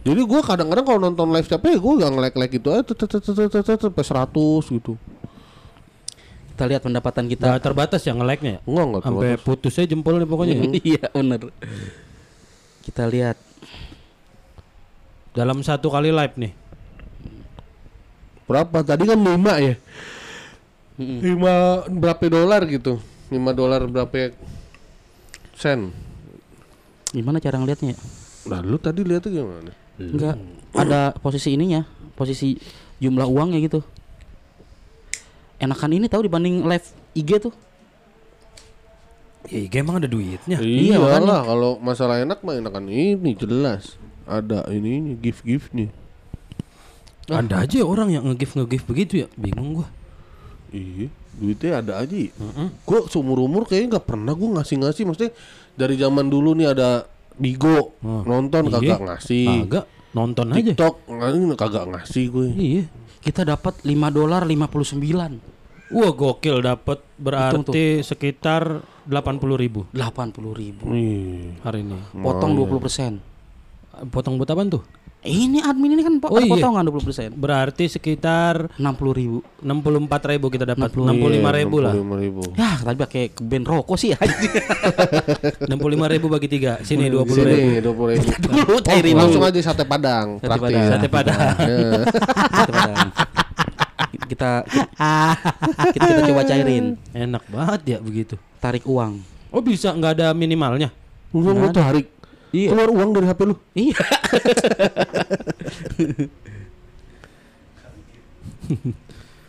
jadi gua kadang-kadang kalau nonton live capek ya gua gak nge-like like gitu aja sampai 100 gitu Kita lihat pendapatan kita. Nggak terbatas ya nge-like-nya ya? enggak enggak Sampai terbatas. putusnya jempol nih pokoknya. ya? Iya bener. Kita lihat Dalam satu kali live nih. berapa tadi kan 5 ya. 5 berapa dolar gitu 5 dolar berapa sen gimana cara ngelihatnya ya? nah lu tadi lihatnya gimana Enggak, ada posisi ininya, posisi jumlah uangnya gitu. Enakan ini tahu dibanding live IG tuh. Ya IG emang ada duitnya. Iya, Iya lah kalau masalah enak mah enakan ini jelas ada ini gift gift nih Ada aja orang yang nge-give nge-give begitu ya. Bingung gua. Iya, duitnya ada aja. Gue seumur umur kayaknya nggak pernah gue ngasih ngasih. Maksudnya dari zaman dulu nih ada Bigo Oh. nonton Iya. kagak ngasih. Agak nonton aja. TikTok kagak ngasih gue. Iya. Kita dapat 5 dolar 59. Wah gokil dapat Hitung berarti sekitar 80 ribu 80 ribu. Ih, hari ini. Potong 20 persen. Potong buat apaan tuh? Ini admin ini kan po- Oh, ada iya. potongan 20 persen. Berarti sekitar 60 ribu. 64 ribu kita dapat 60. 65 ribu lah 65 ribu. Ya tadi pakai ke band rokok sih anjing. 65 ribu bagi tiga Sini 20 ribu Sini 20 ribu. Dulu Oh, cairin langsung aja sate padang. Sate traktir. Padang. Sate padang Ya. Sate Padang. kita, kita kita coba cairin, Enak banget ya begitu tarik uang. Oh bisa nggak ada minimalnya Uang lu tarik. Iya. Keluar uang dari HP lu. Iya.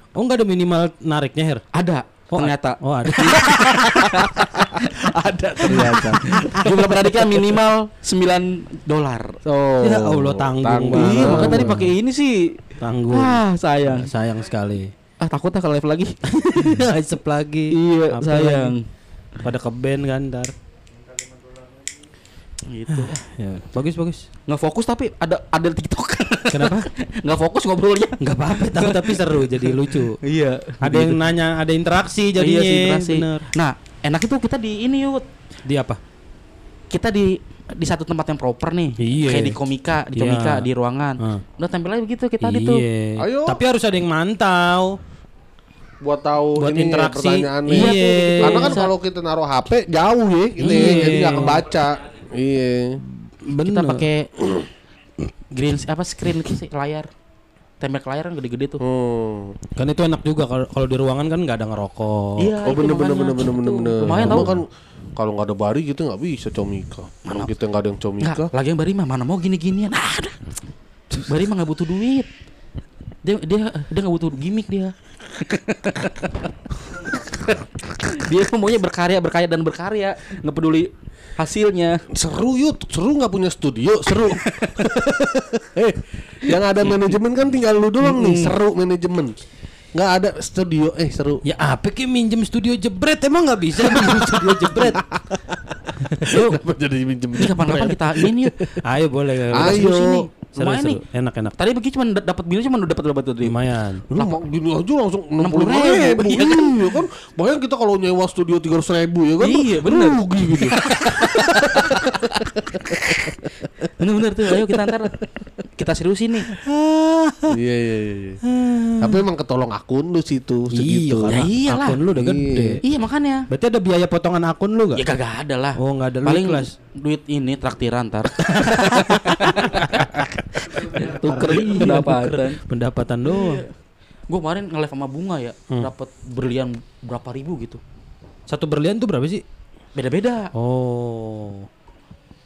Oh nggak ada minimal nariknya Her Ada. Oh, ternyata Oh ada ada ternyata. Jumlah penariknya minimal 9 dolar. Oh. Ya Allah, tanggung banget. Iya, makanya tadi pakai ini sih. Tanggung Ah, sayang. Sayang sekali Ah, takut ah kalau live lagi. Isep lagi iya, Apa sayang. lagi? Pada ke band kan ntar Gitu. ya, Bagus bagus Nggak fokus tapi ada ada TikTok. Kenapa? Nggak fokus ngobrolnya. nggak apa-apa tahu tapi seru jadi lucu Iya. Ada yang nanya Ada interaksi jadinya iya sih, interaksi. Bener Nah, enak itu kita di ini yuk. Di apa? Kita di di satu tempat yang proper nih. Iya. Kayak di komika, di Iya. komika di ruangan. Ah. Udah tampil aja begitu kita di tuh. Iya. Ayo. Tapi harus ada yang mantau. buat tahu Buat ini interaksi. pertanyaannya. Iya. Karena kan kalau kita naruh HP jauh ya, gitu Iya. jadi nggak kebaca. Iya. Kita Bener. pakai green apa screen itu sih layar. Tembak layar kan gede-gede tuh. Hmm. Kan itu enak juga kalau kalau di ruangan kan nggak ada ngerokok. Iya, Oh bener bener bener bener bener Tuh, bener. Lumayan tau. kan kalau nggak ada bari gitu nggak bisa comika. Kalau kita nggak ada yang comika. Enggak, lagi yang Bari mah mana mau gini-ginian. Ah, ada. Bari mah nggak butuh duit. Dia dia dia nggak butuh gimmick dia. dia maunya berkarya, berkarya dan berkarya, nggak peduli hasilnya. Seru yuk, seru nggak punya studio, seru. eh, yang ada manajemen kan tinggal lu doang nih, seru manajemen. Nggak ada studio, eh seru. Ya apa ki minjem studio jebret emang nggak bisa minjem studio jebret. Yuk, jadi minjem? kapan-kapan kita ini yuk. Ayo boleh. Ayo. Seru. Seru, Lumayan seru. nih. Enak enak. Tadi begitu cuma dapat bilnya cuma dapat berapa tuh? Lumayan. Lu mau gini aja langsung 60 60 ribu, ribu, iya iya kan? Bayang kita kalau nyewa studio 300 ribu ya kan? Iya, bener. Rugi gitu. Bener-bener tuh, ayo kita ntar kita seriusin nih. Iya iya iya. iya. Tapi emang ketolong akun lu situ Iya, segitu. karena Ya iyalah. akun lu udah gede. Iya makanya. Berarti ada biaya potongan akun lu Ya gak? kagak ada lah. Oh, nggak ada. Lu Paling duit ini traktiran ntar. Tuker pendapatan. Pendapatan doang. Gue kemarin nge-live sama bunga ya, Hmm. dapat berlian berapa ribu gitu. Satu berlian tuh berapa sih? Beda-beda. Oh.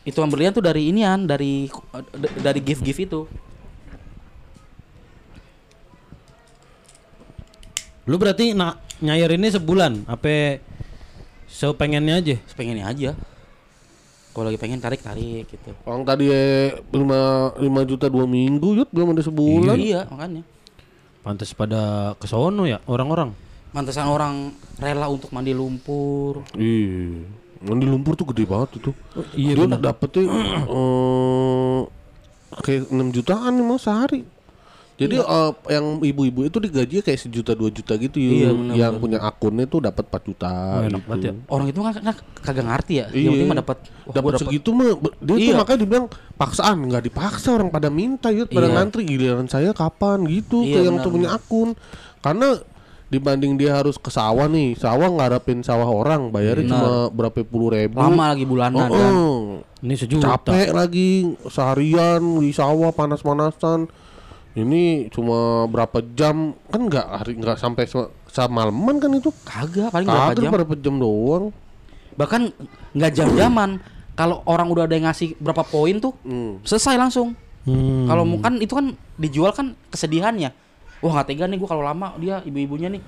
Itu yang berlian tuh dari inian, dari dari gift-gift itu. Lu berarti nak nyairinnya sebulan? Apa sepengennya aja? Sepengennya aja. Kalau lagi pengen tarik tarik gitu. Orang tadi eh, 5 5 juta 2 minggu yut belum ada sebulan. Iya makanya. Pantas pada kesono ya orang-orang. Mantesan orang rela untuk mandi lumpur. Iya. Mandi lumpur tuh gede banget itu. iya Dia dapetnya eh kayak 6 jutaan nih mau sehari. Jadi eh, yang ibu-ibu itu digaji kayak sejuta dua juta gitu yuk. Iya, benar, yang punya akunnya tuh dapat 4 juta. enak gitu. banget ya. Orang itu kan kan kagak ngerti ya. Iya. Yang penting mah dapat dapat segitu mah dia tuh Iya. makanya dibilang paksaan nggak dipaksa orang pada minta yuk pada Iya. ngantri giliran saya kapan gitu Iya, ke yang tuh punya akun karena dibanding dia harus ke sawah nih sawah ngarepin sawah orang bayarnya cuma berapa puluh ribu lama lagi bulanan Oh, kan. Ini sejuta. capek lagi seharian di sawah panas-panasan ini cuma berapa jam kan nggak hari nggak sampai se- semalaman kan itu Kagak, paling berapa kagak jam. berapa jam doang Bahkan nggak jam-jaman. Kalau orang udah ada yang ngasih berapa poin tuh, Hmm. selesai langsung. Hmm. Kalau kan itu kan dijual kan kesedihannya. Wah nggak tega nih gua kalau lama dia ibu-ibunya nih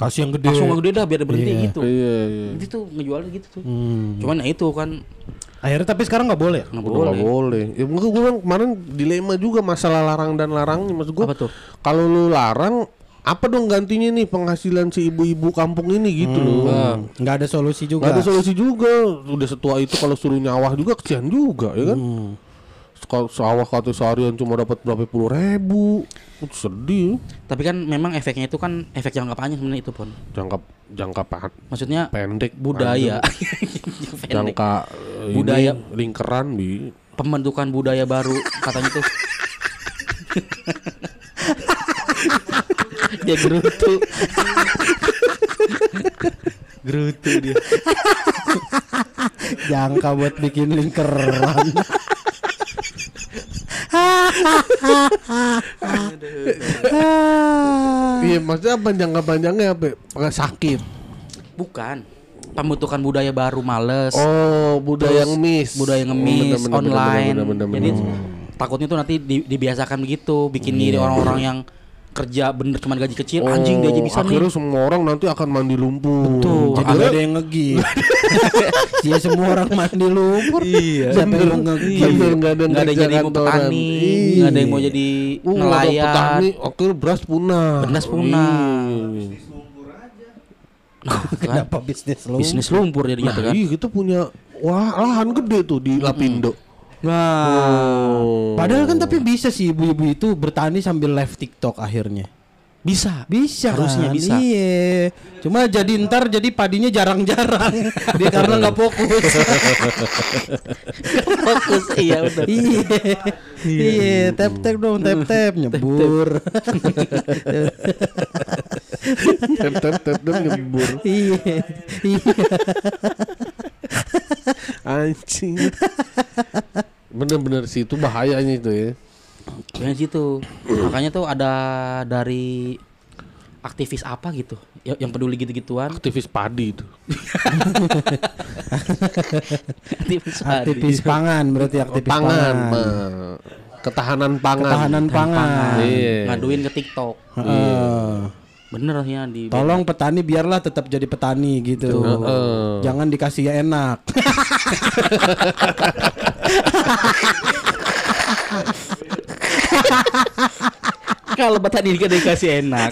kasih yang gede. langsung gede dah biar berhenti Iya. gitu. iya iya Itu tuh ngejualnya gitu tuh. Hmm. Cuman ya itu kan Akhirnya tapi sekarang nggak boleh. nggak boleh. nggak boleh. Ya mungkin gue bilang kemarin dilema juga masalah larang dan larangnya. Maksud gue Apa tuh? kalau lu larang apa dong gantinya nih penghasilan si ibu-ibu kampung ini gitu loh. Hmm. Nggak ada solusi juga. Gak ada solusi juga. Udah setua itu kalau suruh nyawah juga kesian juga ya kan. Hmm. Kalau sawah kata seharian cuma dapat berapa puluh ribu, itu sedih. Tapi kan memang efeknya itu kan efek jangka panjang sebenarnya itu pun. Jangka jangka pa- Maksudnya pendek, budaya. Pendek. jangka eh, Budaya. ini, lingkaran bi. pembentukan budaya baru katanya tuh. dia gerutu. gerutu dia. Jangka buat bikin lingkaran. Iya, maksudnya apa jangka panjangnya apa? Pakai sakit. Bukan. Pembentukan budaya baru males. Oh, budaya yang miss. budaya ngemis Oh, bener, online. Jadi takutnya tuh nanti di- dibiasakan begitu, bikin ngiri orang-orang yang kerja bener cuma gaji kecil, anjing dia aja bisa Oh, akhirnya nih. semua orang nanti akan mandi lumpur. Tuh, jadi Akhirnya- ada yang ngegi. Iya semua orang mandi lumpur. Iya. Siapa yang mau ngegi? Bener, nggak ada yang Nggak ada jadi mau petani, Iya. nggak ada yang mau jadi Uh, nelayan. petani, akhirnya beras punah. Beras punah. Iya. Kan? Kenapa bisnis lu? Bisnis lumpur jadinya tuh Nah, kan. iya kita punya wah lahan gede tuh di Lapindo. Nah, Oh. Padahal kan tapi bisa sih ibu-ibu itu bertani sambil live TikTok akhirnya. bisa. Bisa Harusnya kan? bisa. Iya. Cuma jadi ntar jadi padinya jarang-jarang. Dia karena nggak fokus. Fokus iya benar. iya. Iya, tap tap dong, tap tap nyebur. Tep tep tep tep nyebur. Iya. Iya. Anjing. Bener-bener sih itu bahayanya itu ya. Yang situ. Makanya tuh ada dari aktivis apa gitu ya- yang peduli gitu-gituan Aktivis padi itu. aktivis tadi. Aktivis pangan berarti aktivis pangan, pangan. Ketahanan pangan. Ketahanan pangan. Iya. ngaduin ke TikTok Heeh. bener ya di Tolong petani biarlah tetap jadi petani gitu. Heeh. Jangan dikasih ya enak. kalau petani kan dikasih enak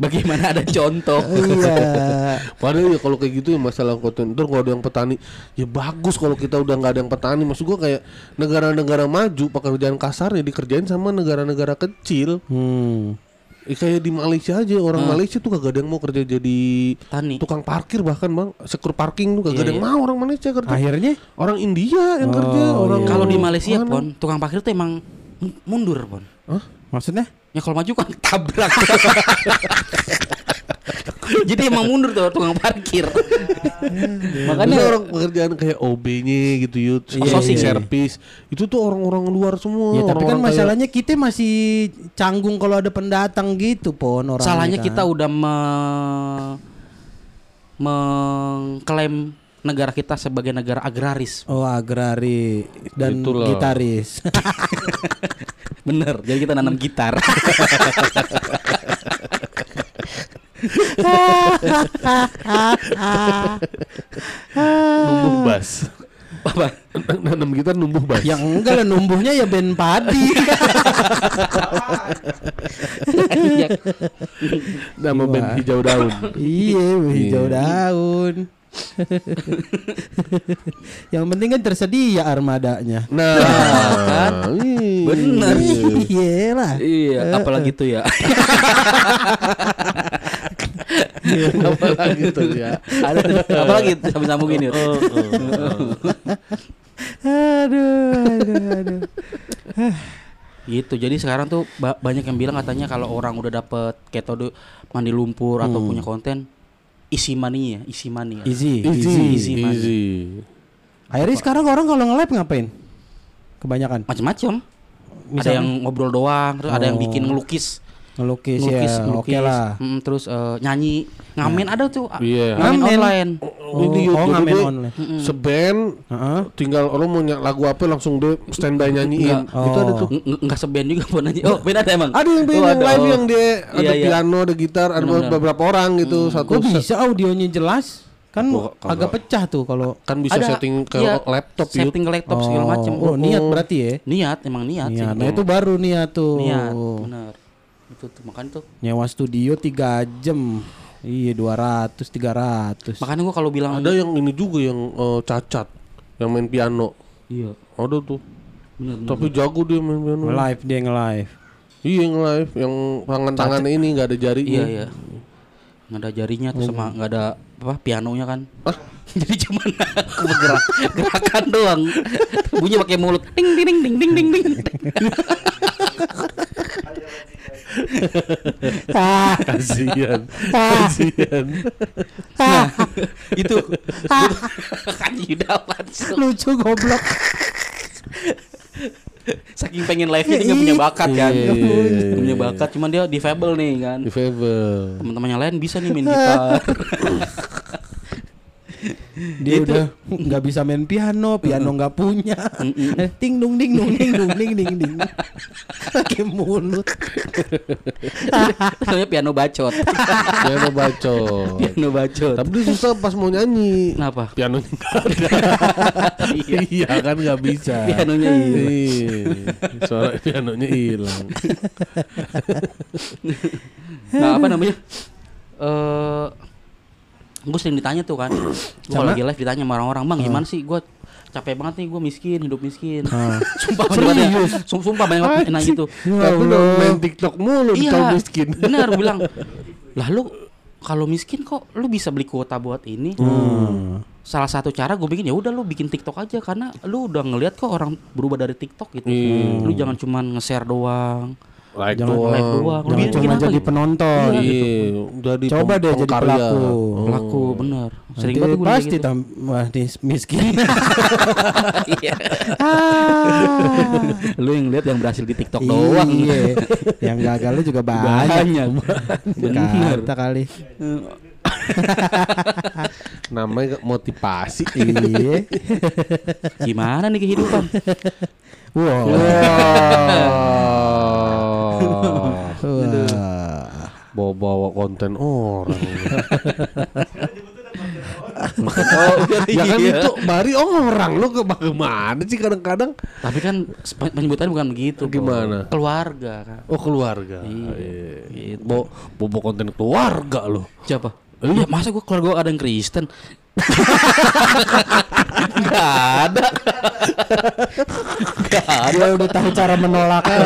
bagaimana ada contoh iya. Padahal ya kalau kayak gitu ya masalah konten Ntar kalau ada yang petani Ya bagus kalau kita udah nggak ada yang petani Maksud gua kayak Negara-negara maju Pekerjaan kasarnya dikerjain sama negara-negara kecil Hmm. Ya, Kayak di Malaysia aja Orang Malaysia tuh kagak ada yang mau kerja jadi tani Tukang parkir bahkan bang Sekur parking tuh kagak Iya, ada yang iya. mau orang Malaysia kerja Akhirnya Orang India yang kerja Oh, orang iya. kalau di Malaysia mana? pon tukang parkir tuh emang mundur pon Hah? maksudnya? ya kalau maju kan tabrak jadi emang mundur tuh tukang parkir Makanya makanya orang pekerjaan kayak OB-nya gitu yud, Iya, sourcing iya. service itu tuh orang-orang luar semua. Ya tapi kan orang-orang kayak- masalahnya kita masih canggung kalau ada pendatang gitu pon orang. salahnya kita udah me mengklaim negara kita sebagai negara agraris Oh agrari dan Itulah. gitaris. bener jadi kita nanam gitar numbuh bas. apa Nanam kita numbuh bas. Yang enggak lah numbuhnya ya ben padi. Iya. Nama band hijau daun. iya, hijau daun. Yang penting kan tersedia armadanya. Nah, kan? ih. Bener. Iya lah. Iya, apalagi tuh ya. apalagi tuh ya. Ada apalagi sambil sambungin yuk. Oh, Aduh, aduh, aduh. Gitu. Jadi sekarang tuh ba- banyak yang bilang katanya kalau orang udah dapet ketode mandi lumpur atau punya konten isi money ya, isi money ya. Easy, Easy, easy. easy, easy. Akhirnya sekarang orang kalau nge-live ngapain? Kebanyakan Macem-macem. Ada yang ngobrol doang, terus ada yang Oh. bikin ngelukis. Ngelukis, Ngelukis, ya. Oke ngelukis. lah. Mm, terus eh, nyanyi, ngamen ada tuh. ah, Iya. Ngamen Ngamen. online. Oh, oh, YouTube ngamen online. Seband Heeh. tinggal orang mau nyanyi lagu apa langsung deh standby nyanyiin. Enggak. Itu ada Oh. tuh. Ng- ng- Enggak seband juga pun nanya. Oh, beda ada emang. Ada yang band Oh, yang live oh. yang dia ada Iya, iya. piano, ada gitar, ada Benar-benar. beberapa orang gitu satu Kok bisa audionya jelas? Kan Oh, kalau- agak pecah tuh kalau kan bisa Ada, setting ke iya, laptop setting ke laptop segala Oh, macam. Oh, niat berarti ya. Niat, emang niat sih. Niat. Nah, itu baru niat tuh. Niat, benar. Itu tuh makanya tuh. Nyewa studio 3 jam. Iya 200 300. Makanya gua kalau bilang Ada yang ini juga yang eh, cacat yang main piano. iya, Ada tuh. benar. Tapi jago dia main piano. Live dia nge-live. Iya yang live yang tangan tangannya ini nggak ada jarinya. Iya, iya. Nggak ada jarinya tuh sama nggak ada apa pianonya kan. Jadi cuman bergerak gerakan doang. Bunyi pakai mulut. Ding ding ding ding ding ding ding. Kasihan. Kasihan. Nah, itu kan dapat Lucu goblok. saking pengen live-nya dia nggak punya bakat kan. Iya, iya, iya, Nggak punya iya. bakat, cuman dia difabel nih kan. Difabel. Teman-teman yang lain bisa nih main gitar. Dia udah nggak bisa main piano, piano nggak punya. Eh, ting dung ding dung ding dung ding ding ding. Pakai mulut. Namanya piano bacot. Piano bacot. piano bacot. Tapi dia susah pas mau nyanyi. Kenapa? Pianonya nggak ada. iya kan nggak bisa. Pianonya hilang. Iya. Suara pianonya hilang. Nah, apa namanya? Eh gue sering ditanya tuh kan. Gue kalau lagi live ditanya sama orang-orang, "Bang, gimana sih gue capek banget nih gue miskin, hidup miskin." Ah. sumpah banyak banget. Sum- Sumpah banyak banget yang nanya gitu. Tapi lo main TikTok mulu tahun miskin. Bener bilang. Lah lu kalau miskin kok lu bisa beli kuota buat ini? Hmm. Salah satu cara gue bikin ya udah lu bikin TikTok aja karena lu udah ngelihat kok orang berubah dari TikTok gitu. Iya. Lu jangan cuman nge-share doang. Like Jangan doang. Live doang. Lu Jangan cuma jadi gitu? penonton. Iya, jadi Coba deh jadi pelaku. Oh. Pelaku bener. Sering Nanti banget gue pasti gitu. tam- wah nih miskin. Iya. Ah. Lu yang lihat yang berhasil di TikTok doang. Iya. Yang gagalnya juga banyak. Banyak. Kata kali. Namanya motivasi. Iya. Gimana nih kehidupan? Wow. Wah. Wah. Bawa-bawa konten orang. oh, ya kan itu bari orang lu ke bagaimana sih kadang-kadang Tapi kan penyebutannya bukan begitu. Bro. Gimana? Keluarga kan. oh keluarga iya. bawa bawa konten keluarga lo Siapa? Ya, masa gua keluarga gua ada yang Kristen? Gak ada. Gak ada. Dia udah tahu cara menolaknya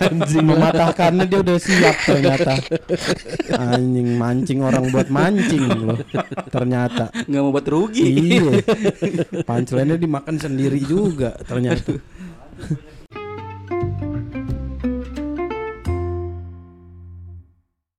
Anjing Mematahkannya dia udah siap ternyata Anjing mancing orang buat mancing loh Ternyata Gak mau buat rugi. Iya Punchline-nya dimakan sendiri juga ternyata